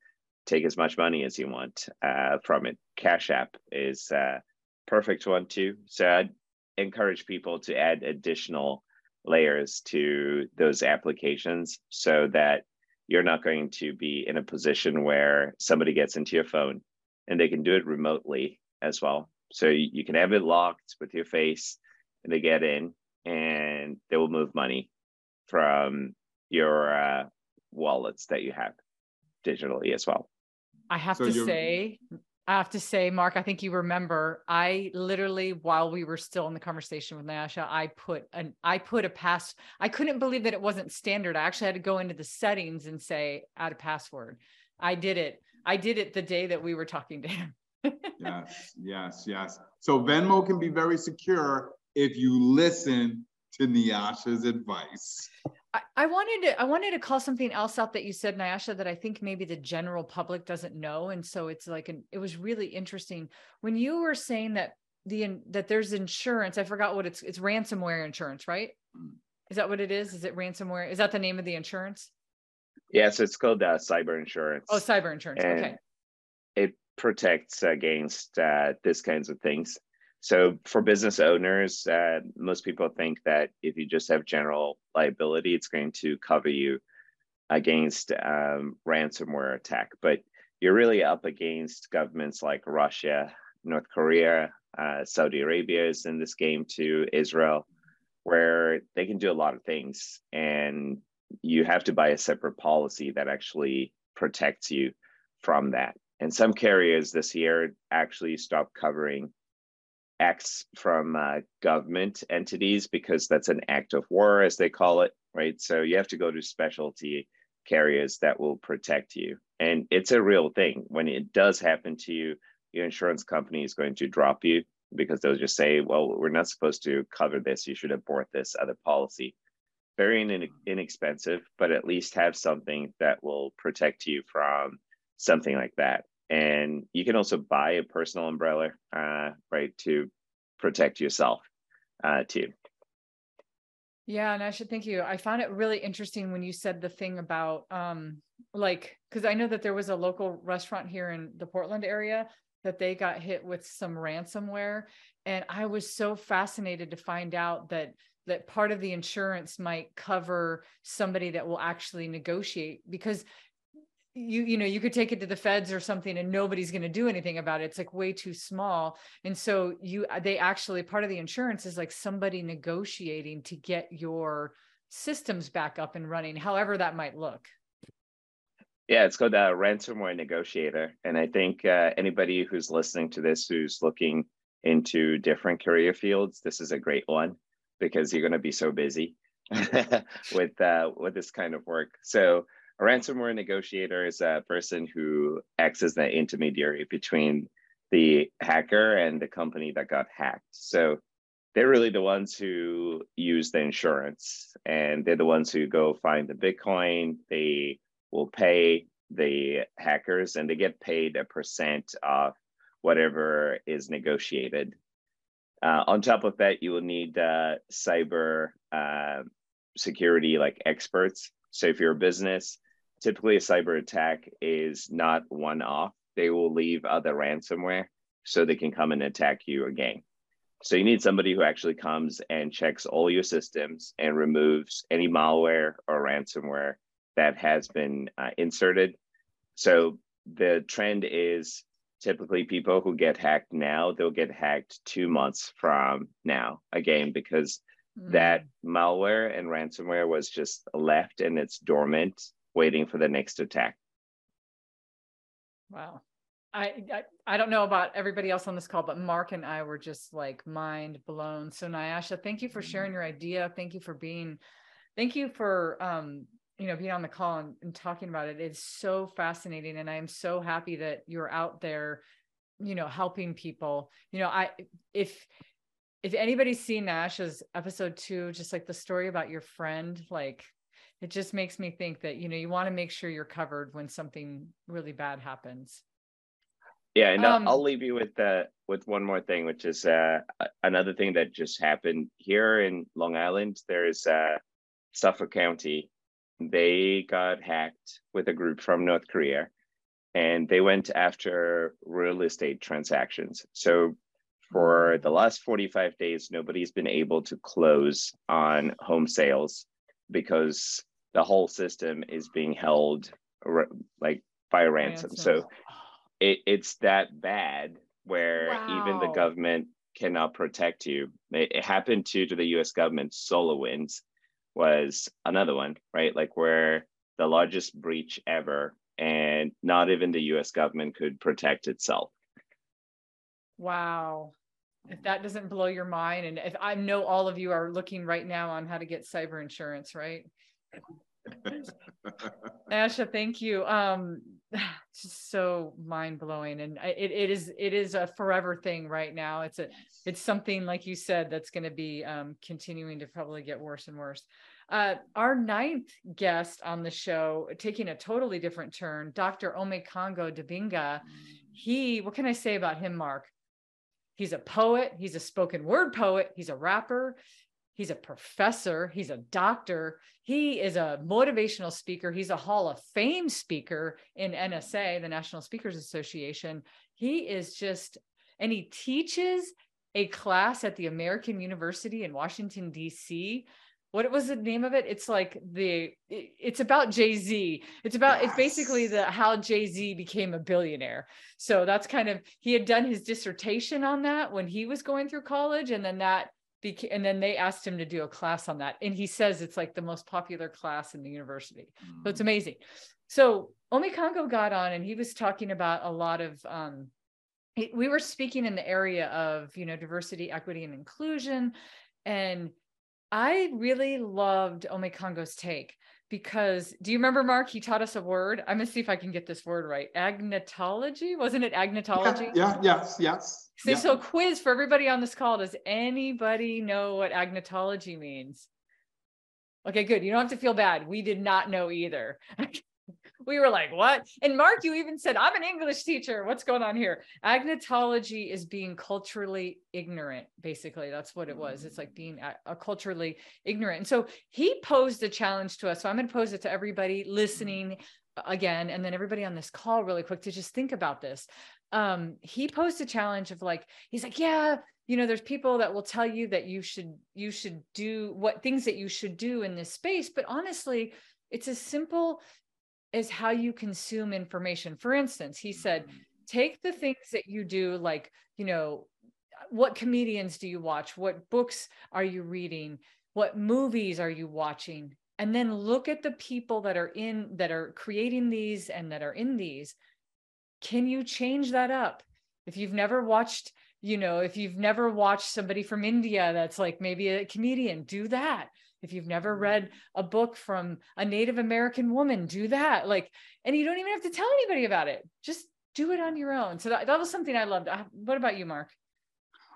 take as much money as you want uh, from it. Cash App is a perfect one too. So I'd encourage people to add additional layers to those applications so that you're not going to be in a position where somebody gets into your phone and they can do it remotely as well. So you can have it locked with your face and they get in and they will move money from your uh, wallets that you have digitally as well. I have so to say, I have to say, Mark, I think you remember, I literally, while we were still in the conversation with Nyasha, I put an, I put a pass, I couldn't believe that it wasn't standard. I actually had to go into the settings and say, add a password. I did it. I did it the day that we were talking to him. Yes, yes, yes. So Venmo can be very secure if you listen to Nyasha's advice. I, I, wanted to I wanted to call something else out that you said, Nyasha, that I think maybe the general public doesn't know. And so it's like an it was really interesting. When you were saying that the that there's insurance, I forgot what it's it's ransomware insurance, right? Is that what it is? Is it ransomware? Is that the name of the insurance? Yes, it's called uh, cyber insurance. Oh, cyber insurance. And okay. It protects against uh, these kinds of things. So for business owners, uh, most people think that if you just have general liability, it's going to cover you against um, ransomware attack. But you're really up against governments like Russia, North Korea, uh, Saudi Arabia is in this game too, Israel, where they can do a lot of things. And you have to buy a separate policy that actually protects you from that. And some carriers this year actually stopped covering acts from uh, government entities because that's an act of war, as they call it, right? So you have to go to specialty carriers that will protect you. And it's a real thing. When it does happen to you, your insurance company is going to drop you because they'll just say, well, we're not supposed to cover this. You should abort this other policy. Very in- inexpensive, but at least have something that will protect you from something like that and you can also buy a personal umbrella uh, right to protect yourself uh, too. Yeah and i should thank you. I found it really interesting when you said the thing about um like because i know that there was a local restaurant here in the portland area that they got hit with some ransomware and i was so fascinated to find out that that part of the insurance might cover somebody that will actually negotiate because you you know you could take it to the feds or something and nobody's going to do anything about it. It's like way too small. And so you they actually part of the insurance is like somebody negotiating to get your systems back up and running however that might look. Yeah it's called a ransomware negotiator. And i think uh, anybody who's listening to this who's looking into different career fields this is a great one because you're going to be so busy with uh, with this kind of work. So a ransomware negotiator is a person who acts as the intermediary between the hacker and the company that got hacked. So they're really the ones who use the insurance and they're the ones who go find the Bitcoin. They will pay the hackers and they get paid a percent of whatever is negotiated. Uh, on top of that, you will need uh, cyber uh, security like experts. So if you're a business, typically a cyber attack is not one off. They will leave other ransomware so they can come and attack you again. So you need somebody who actually comes and checks all your systems and removes any malware or ransomware that has been uh, inserted. So the trend is typically people who get hacked now, they'll get hacked two months from now again, because mm. that malware and ransomware was just left and it's dormant waiting for the next attack. Wow. I, I, I don't know about everybody else on this call, but Mark and I were just like mind blown. So Nyasha, thank you for sharing mm-hmm. your idea. Thank you for being, thank you for um, you know, being on the call and, and talking about it. It's so fascinating. And I am so happy that you're out there, you know, helping people. You know, I if if anybody's seen Nash's episode two, just like the story about your friend, like it just makes me think that you know you want to make sure you're covered when something really bad happens. Yeah and um, I'll, leave you with uh with one more thing which is uh another thing that just happened here in long island there's uh suffolk county they got hacked with a group from north korea and they went after real estate transactions. So for the last 45 days nobody's been able to close on home sales because the whole system is being held like by ransom. ransom. So it, it's that bad where wow. even the government cannot protect you. It, it happened to to the U.S. government. SolarWinds was another one, right? Like where the largest breach ever, and not even the U.S. government could protect itself. Wow. If that doesn't blow your mind, and if I know all of you are looking right now on how to get cyber insurance, right? Asha, thank you. Um, just so mind blowing, and it, it is it is a forever thing right now. It's a it's something like you said that's going to be um, continuing to probably get worse and worse. Uh, our ninth guest on the show, taking a totally different turn, Dr. Ome Omekongo Dibinga. He, what can I say about him, Mark? He's a poet. He's a spoken word poet. He's a rapper. He's a professor. He's a doctor. He is a motivational speaker. He's a Hall of Fame speaker in NSA, the National Speakers Association. He is just, and he teaches a class at the American University in Washington, D.C. What was the name of it? It's like the it's about Jay-Z. It's about yes. it's basically the how Jay-Z became a billionaire. So that's kind of he had done his dissertation on that when he was going through college and then that Beca- and then they asked him to do a class on that and he says it's like the most popular class in the university mm. so it's mm. amazing so Omekongo got on and he was talking about a lot of um, we were speaking in the area of you know diversity equity and inclusion and i really loved Omekongo's take because do you remember Mark? He taught us a word. I'm gonna see if I can get this word right. Agnotology, wasn't it? Agnotology. Yeah. yeah yes. Yes. So, yeah. so quiz for everybody on this call. Does anybody know what agnotology means? Okay, good. You don't have to feel bad. We did not know either. we were like, what? And Mark, you even said, I'm an English teacher. What's going on here? Agnotology is being culturally ignorant, basically. That's what it was. It's like being a, a culturally ignorant. And so he posed a challenge to us. So I'm going to pose it to everybody listening again, and then everybody on this call really quick to just think about this. Um, he posed a challenge of like, he's like, yeah, you know, there's people that will tell you that you should, you should do what things that you should do in this space. But honestly, it's as simple as how you consume information. For instance, he said, mm-hmm. take the things that you do, like, you know, what comedians do you watch? What books are you reading? What movies are you watching? And then look at the people that are in that are creating these and that are in these. Can you change that up? If you've never watched, you know, if you've never watched somebody from India that's like maybe a comedian, do that. If you've never read a book from a Native American woman, do that. Like, and you don't even have to tell anybody about it. Just do it on your own. So that, that was something I loved. What about you, Mark?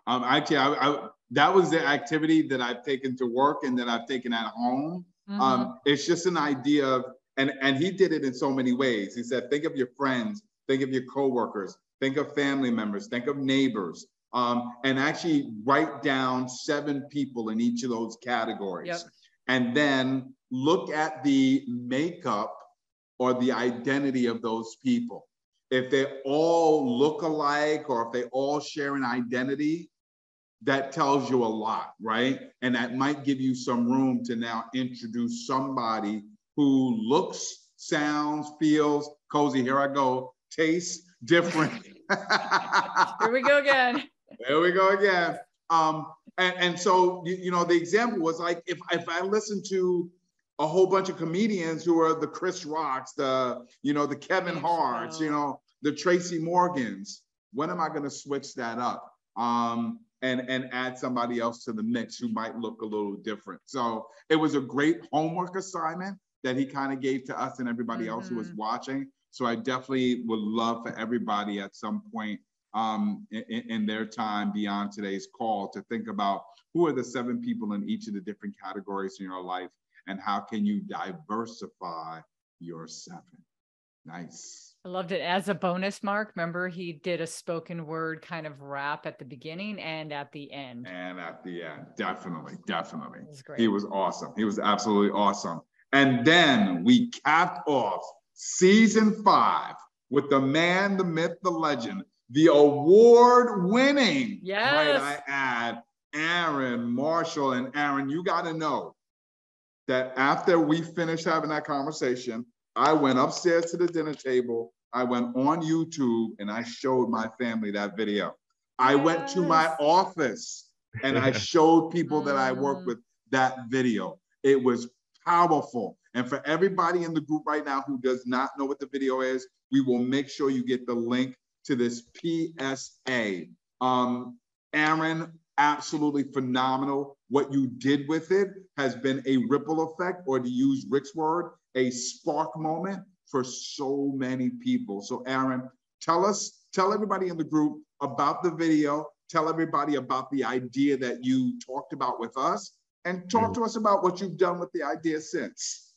Um, actually, I, I, that was the activity that I've taken to work and that I've taken at home. Mm-hmm. Um, it's just an idea of, and and he did it in so many ways. He said, think of your friends, think of your coworkers, think of family members, think of neighbors, um, and actually write down seven people in each of those categories, yep. and then look at the makeup or the identity of those people. If they all look alike or if they all share an identity, that tells you a lot, right? And that might give you some room to now introduce somebody who looks, sounds, feels, cozy, here I go, tastes different. here we go again. There we go again. Um, and, and so, you, you know, the example was like, if, if I listen to a whole bunch of comedians who are the Chris Rocks, the, you know, the Kevin Harts, you know, the Tracy Morgans, when am I going to switch that up? Um, and, and add somebody else to the mix who might look a little different. So it was a great homework assignment that he kind of gave to us and everybody mm-hmm. else who was mm-hmm. watching. So I definitely would love for everybody at some point um, in, in, their time beyond today's call to think about who are the seven people in each of the different categories in your life and how can you diversify your seven. Nice. I loved it as a bonus mark. Remember, he did a spoken word kind of rap at the beginning and at the end. And at the end, definitely, definitely. Was he was awesome. He was absolutely awesome. And then we capped off season five with the man, the myth, the legend, the award winning, yes. might I add, Aaron Marshall. And Aaron, you got to know that after we finished having that conversation, I went upstairs to the dinner table. I went on YouTube and I showed my family that video. I yes. went to my office and I showed people that I work mm. with that video. It was powerful. And for everybody in the group right now who does not know what the video is, we will make sure you get the link to this PSA. Um, Aaron, absolutely phenomenal. What you did with it has been a ripple effect, or to use Rick's word, a spark moment for so many people. So, Aaron, tell us, tell everybody in the group about the video, tell everybody about the idea that you talked about with us, and talk to us about what you've done with the idea since.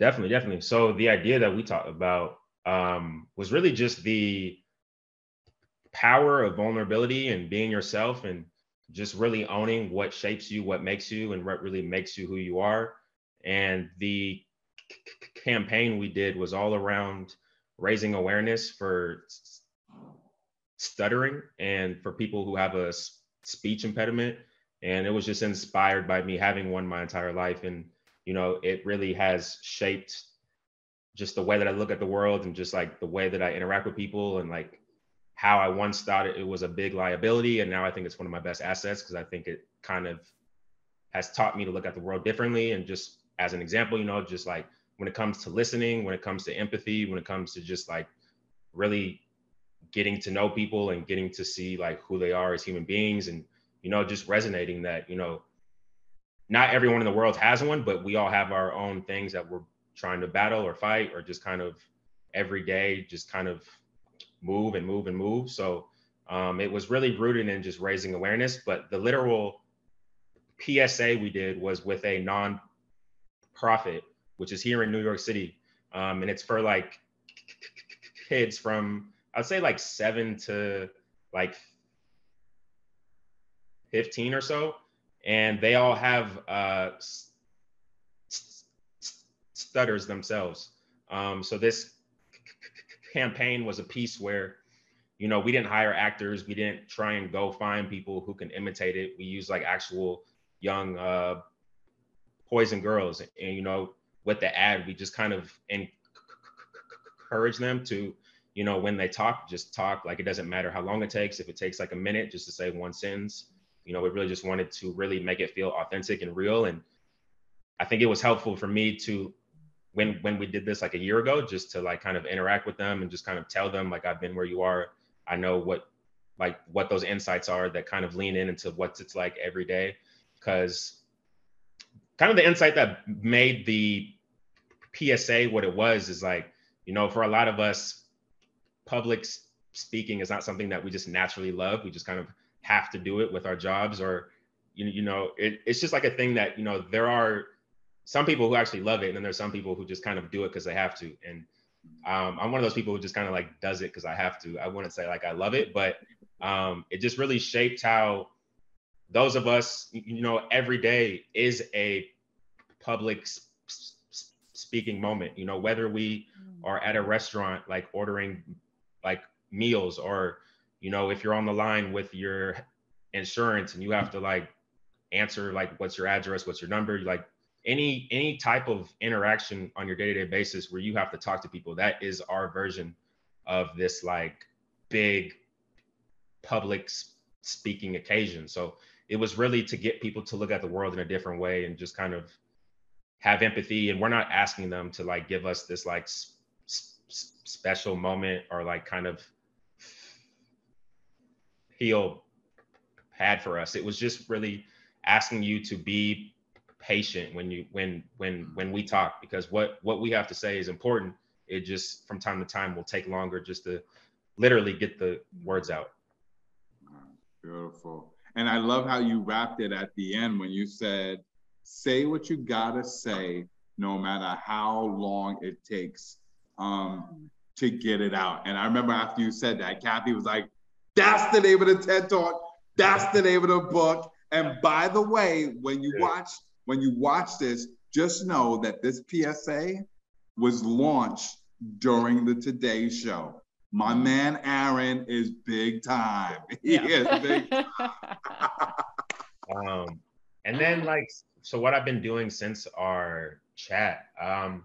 Definitely, definitely. So, the idea that we talked about um, was really just the power of vulnerability and being yourself and just really owning what shapes you, what makes you, and what really makes you who you are. And the c- campaign we did was all around raising awareness for stuttering and for people who have a speech impediment. And it was just inspired by me having one my entire life. And, you know, it really has shaped just the way that I look at the world and just like the way that I interact with people and like how I once thought it, was a big liability. And now I think it's one of my best assets because I think it kind of has taught me to look at the world differently. And just as an example, you know, just like when it comes to listening, when it comes to empathy, when it comes to just like really getting to know people and getting to see like who they are as human beings and, you know, just resonating that, you know, not everyone in the world has one, but we all have our own things that we're trying to battle or fight or just kind of every day, just kind of move and move and move. So um, it was really rooted in just raising awareness. But the literal PSA we did was with a non-profit, which is here in New York City, um, and it's for like kids from I'd say like seven to like 15 or so, and they all have uh, stutters themselves. Um, so this campaign was a piece where, you know, we didn't hire actors, we didn't try and go find people who can imitate it. We used like actual young uh, boys and girls, and you know, with the ad, we just kind of encourage them to, you know, when they talk, just talk. Like it doesn't matter how long it takes. If it takes like a minute just to say one sentence, you know, we really just wanted to really make it feel authentic and real. And I think it was helpful for me to when when we did this like a year ago, just to like kind of interact with them and just kind of tell them like I've been where you are. I know what like what those insights are that kind of lean in into what it's like every day. Cause kind of the insight that made the PSA what it was is like, you know, for a lot of us, public speaking is not something that we just naturally love. We just kind of have to do it with our jobs or you, you know, it, it's just like a thing that, you know, there are some people who actually love it. And then there's some people who just kind of do it because they have to. And um, I'm one of those people who just kind of like does it because I have to. I wouldn't say like I love it, but um, it just really shaped how those of us, you know, every day is a public speaking moment you know whether we mm. are at a restaurant like ordering like meals or you know if you're on the line with your insurance and you have to like answer like what's your address what's your number you like any any type of interaction on your day-to-day basis where you have to talk to people that is our version of this like big public speaking occasion. So it was really to get people to look at the world in a different way and just kind of have empathy. And we're not asking them to like give us this like special moment or like kind of heal had for us. It was just really asking you to be patient when you when when when we talk because what what we have to say is important it just from time to time will take longer just to literally get the words out beautiful and i love how you wrapped it at the end when you said say what you gotta say, no matter how long it takes um, to get it out. And I remember after you said that, Kathy was like, that's the name of the TED Talk. That's the name of the book. And by the way, when you watch when you watch this, just know that this PSA was launched during the Today Show. My man Aaron is big time. He yeah. is big. um, and then like so what I've been doing since our chat, um,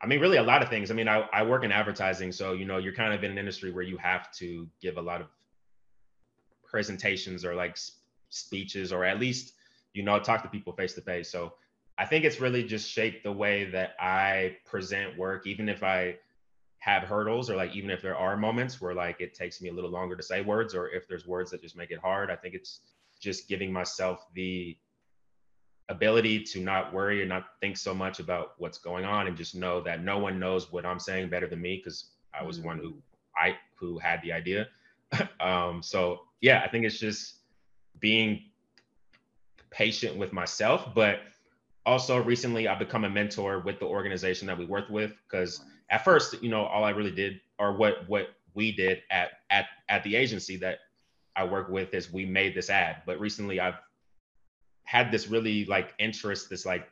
I mean, really a lot of things. I mean, I, I work in advertising, so you know, you're kind of in an industry where you have to give a lot of presentations or like speeches, or at least you know, talk to people face to face. So I think it's really just shaped the way that I present work, even if I have hurdles or like even if there are moments where like it takes me a little longer to say words or if there's words that just make it hard. I think it's just giving myself the ability to not worry and not think so much about what's going on and just know that no one knows what I'm saying better than me because I was mm-hmm. one who I who had the idea. um, so yeah, I think it's just being patient with myself, but also recently I've become a mentor with the organization that we worked with because at first, you know, all I really did or what what we did at at at the agency that I work with is we made this ad, but recently I've had this really like interest, this like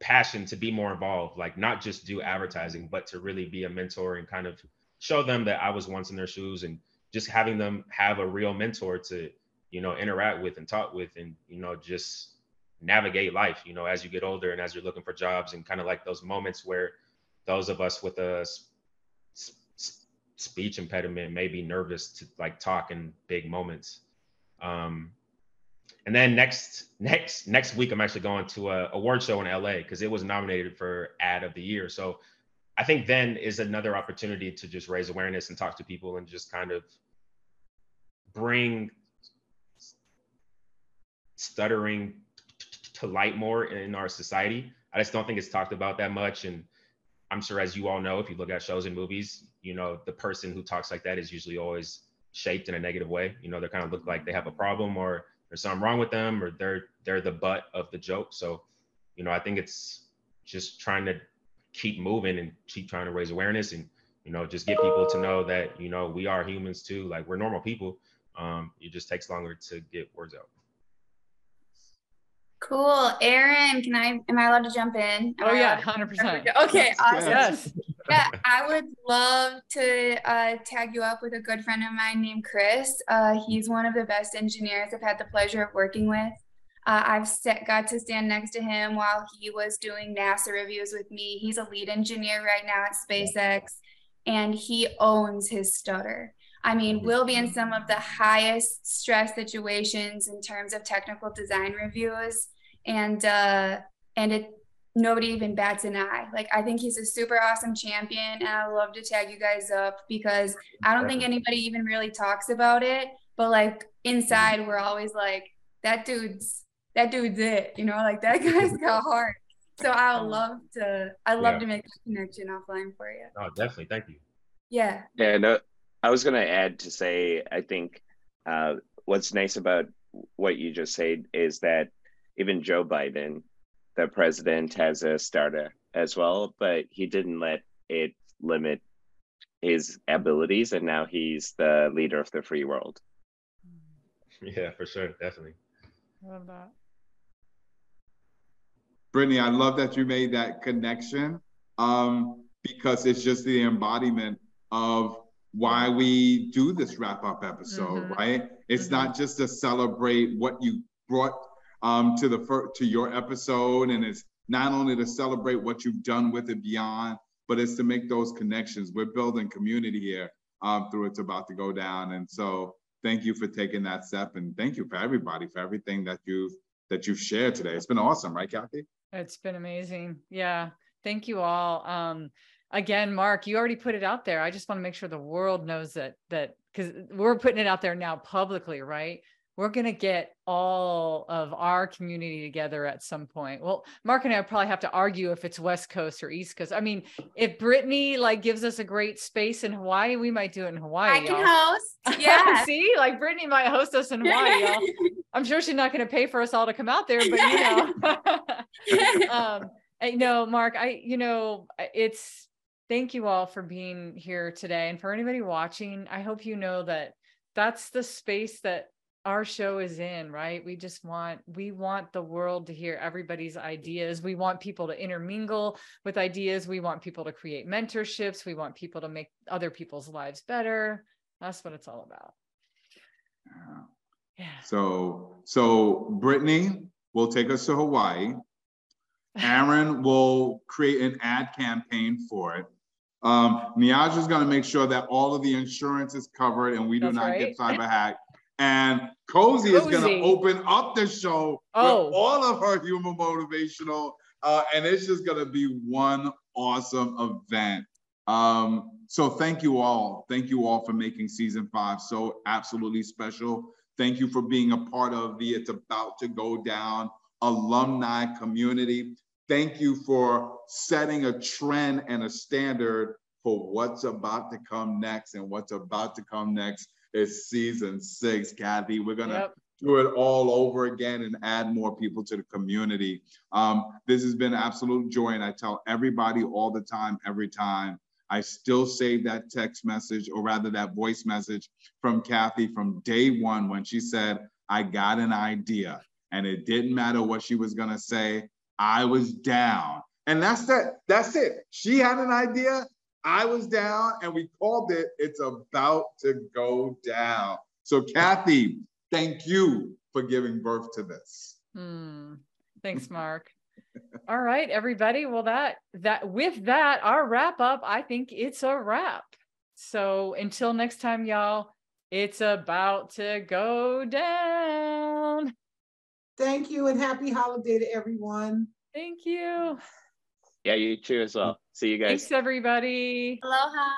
passion to be more involved, like not just do advertising, but to really be a mentor and kind of show them that I was once in their shoes and just having them have a real mentor to, you know, interact with and talk with and, you know, just navigate life, you know, as you get older and as you're looking for jobs and kind of like those moments where those of us with a speech impediment may be nervous to like talk in big moments. Um, and then next next next week, I'm actually going to a award show in LA because it was nominated for ad of the year. So I think then is another opportunity to just raise awareness and talk to people and just kind of bring stuttering to light more in our society. I just don't think it's talked about that much. And I'm sure, as you all know, if you look at shows and movies, you know, the person who talks like that is usually always shaped in a negative way. You know, they kind of look like they have a problem or there's something wrong with them or they're they're the butt of the joke. So, you know, I think it's just trying to keep moving and keep trying to raise awareness and you know just get people to know that you know we are humans too like we're normal people um it just takes longer to get words out Cool. Aaron, can I am I allowed to jump in? Am oh I yeah, hundred percent. Okay, awesome. Yes. yeah, I would love to uh, tag you up with a good friend of mine named Chris. Uh, he's one of the best engineers I've had the pleasure of working with. Uh, I've st- got to stand next to him while he was doing NASA reviews with me. He's a lead engineer right now at SpaceX, and he owns his stutter. I mean, we'll be in some of the highest stress situations in terms of technical design reviews, and uh, and it nobody even bats an eye. Like I think he's a super awesome champion, and I love to tag you guys up because I don't think anybody even really talks about it. But like inside, we're always like, that dude's that dude's it, you know, like that guy's got heart. So I would love to, I love Yeah. to make that connection offline for you. Oh, definitely. Thank you. Yeah. Yeah, no, I was going to add to say, I think uh, what's nice about what you just said is that even Joe Biden, the president, has a starter as well, but he didn't let it limit his abilities, and now he's the leader of the free world. Yeah, for sure. Definitely. Love that. Brittany, I love that you made that connection um, because it's just the embodiment of why we do this wrap up episode, Mhm. right? It's Mhm. not just to celebrate what you brought um, to the fir- to your episode, and it's not only to celebrate what you've done with it beyond, but it's to make those connections. We're building community here um, through It's About to Go Down, and so thank you for taking that step, and thank you for everybody for everything that you've that you've shared today. It's been awesome, right, Kathy? It's been amazing. Yeah. Thank you all. Um, again, Mark, you already put it out there. I just want to make sure the world knows that that because we're putting it out there now publicly, right? We're gonna get all of our community together at some point. Well, Mark and I probably have to argue if it's West Coast or East Coast. I mean, if Brittany like gives us a great space in Hawaii, we might do it in Hawaii. I can y'all. host. Yeah. See, like Brittany might host us in Hawaii, y'all. I'm sure she's not going to pay for us all to come out there, but you know, um, know, Mark, I, you know, it's thank you all for being here today, and for anybody watching, I hope you know that that's the space that our show is in right? We just want we want the world to hear everybody's ideas. We want people to intermingle with ideas. We want people to create mentorships. We want people to make other people's lives better. That's what it's all about. Yeah. So, so Brittany will take us to Hawaii. Aaron will create an ad campaign for it. Um, Niaj is going to make sure that all of the insurance is covered and we do That's not get cyber hacked. And Cozy, is going to open up the show Oh. with all of her human motivational, uh, and it's just going to be one awesome event. Um, so thank you all. Thank you all for making season five so absolutely special. Thank you for being a part of the It's About to Go Down alumni community. Thank you for setting a trend and a standard for what's about to come next. And what's about to come next is season six, Kathy. We're gonna Yep. do it all over again and add more people to the community. Um, this has been an absolute joy, and I tell everybody all the time, every time. I still save that text message, or rather that voice message from Kathy from day one when she said, I got an idea. And it didn't matter what she was gonna say, I was down. And that's that, that's it. She had an idea, I was down, and we called it It's About to Go Down. So, Kathy, thank you for giving birth to this. Hmm. Thanks, Mark. All right, everybody. Well, that that with that, our wrap up, I think it's a wrap. So until next time, y'all, it's about to go down. Thank you and happy holiday to everyone. Thank you. Yeah, you too as well. See you guys. Thanks, everybody. Aloha.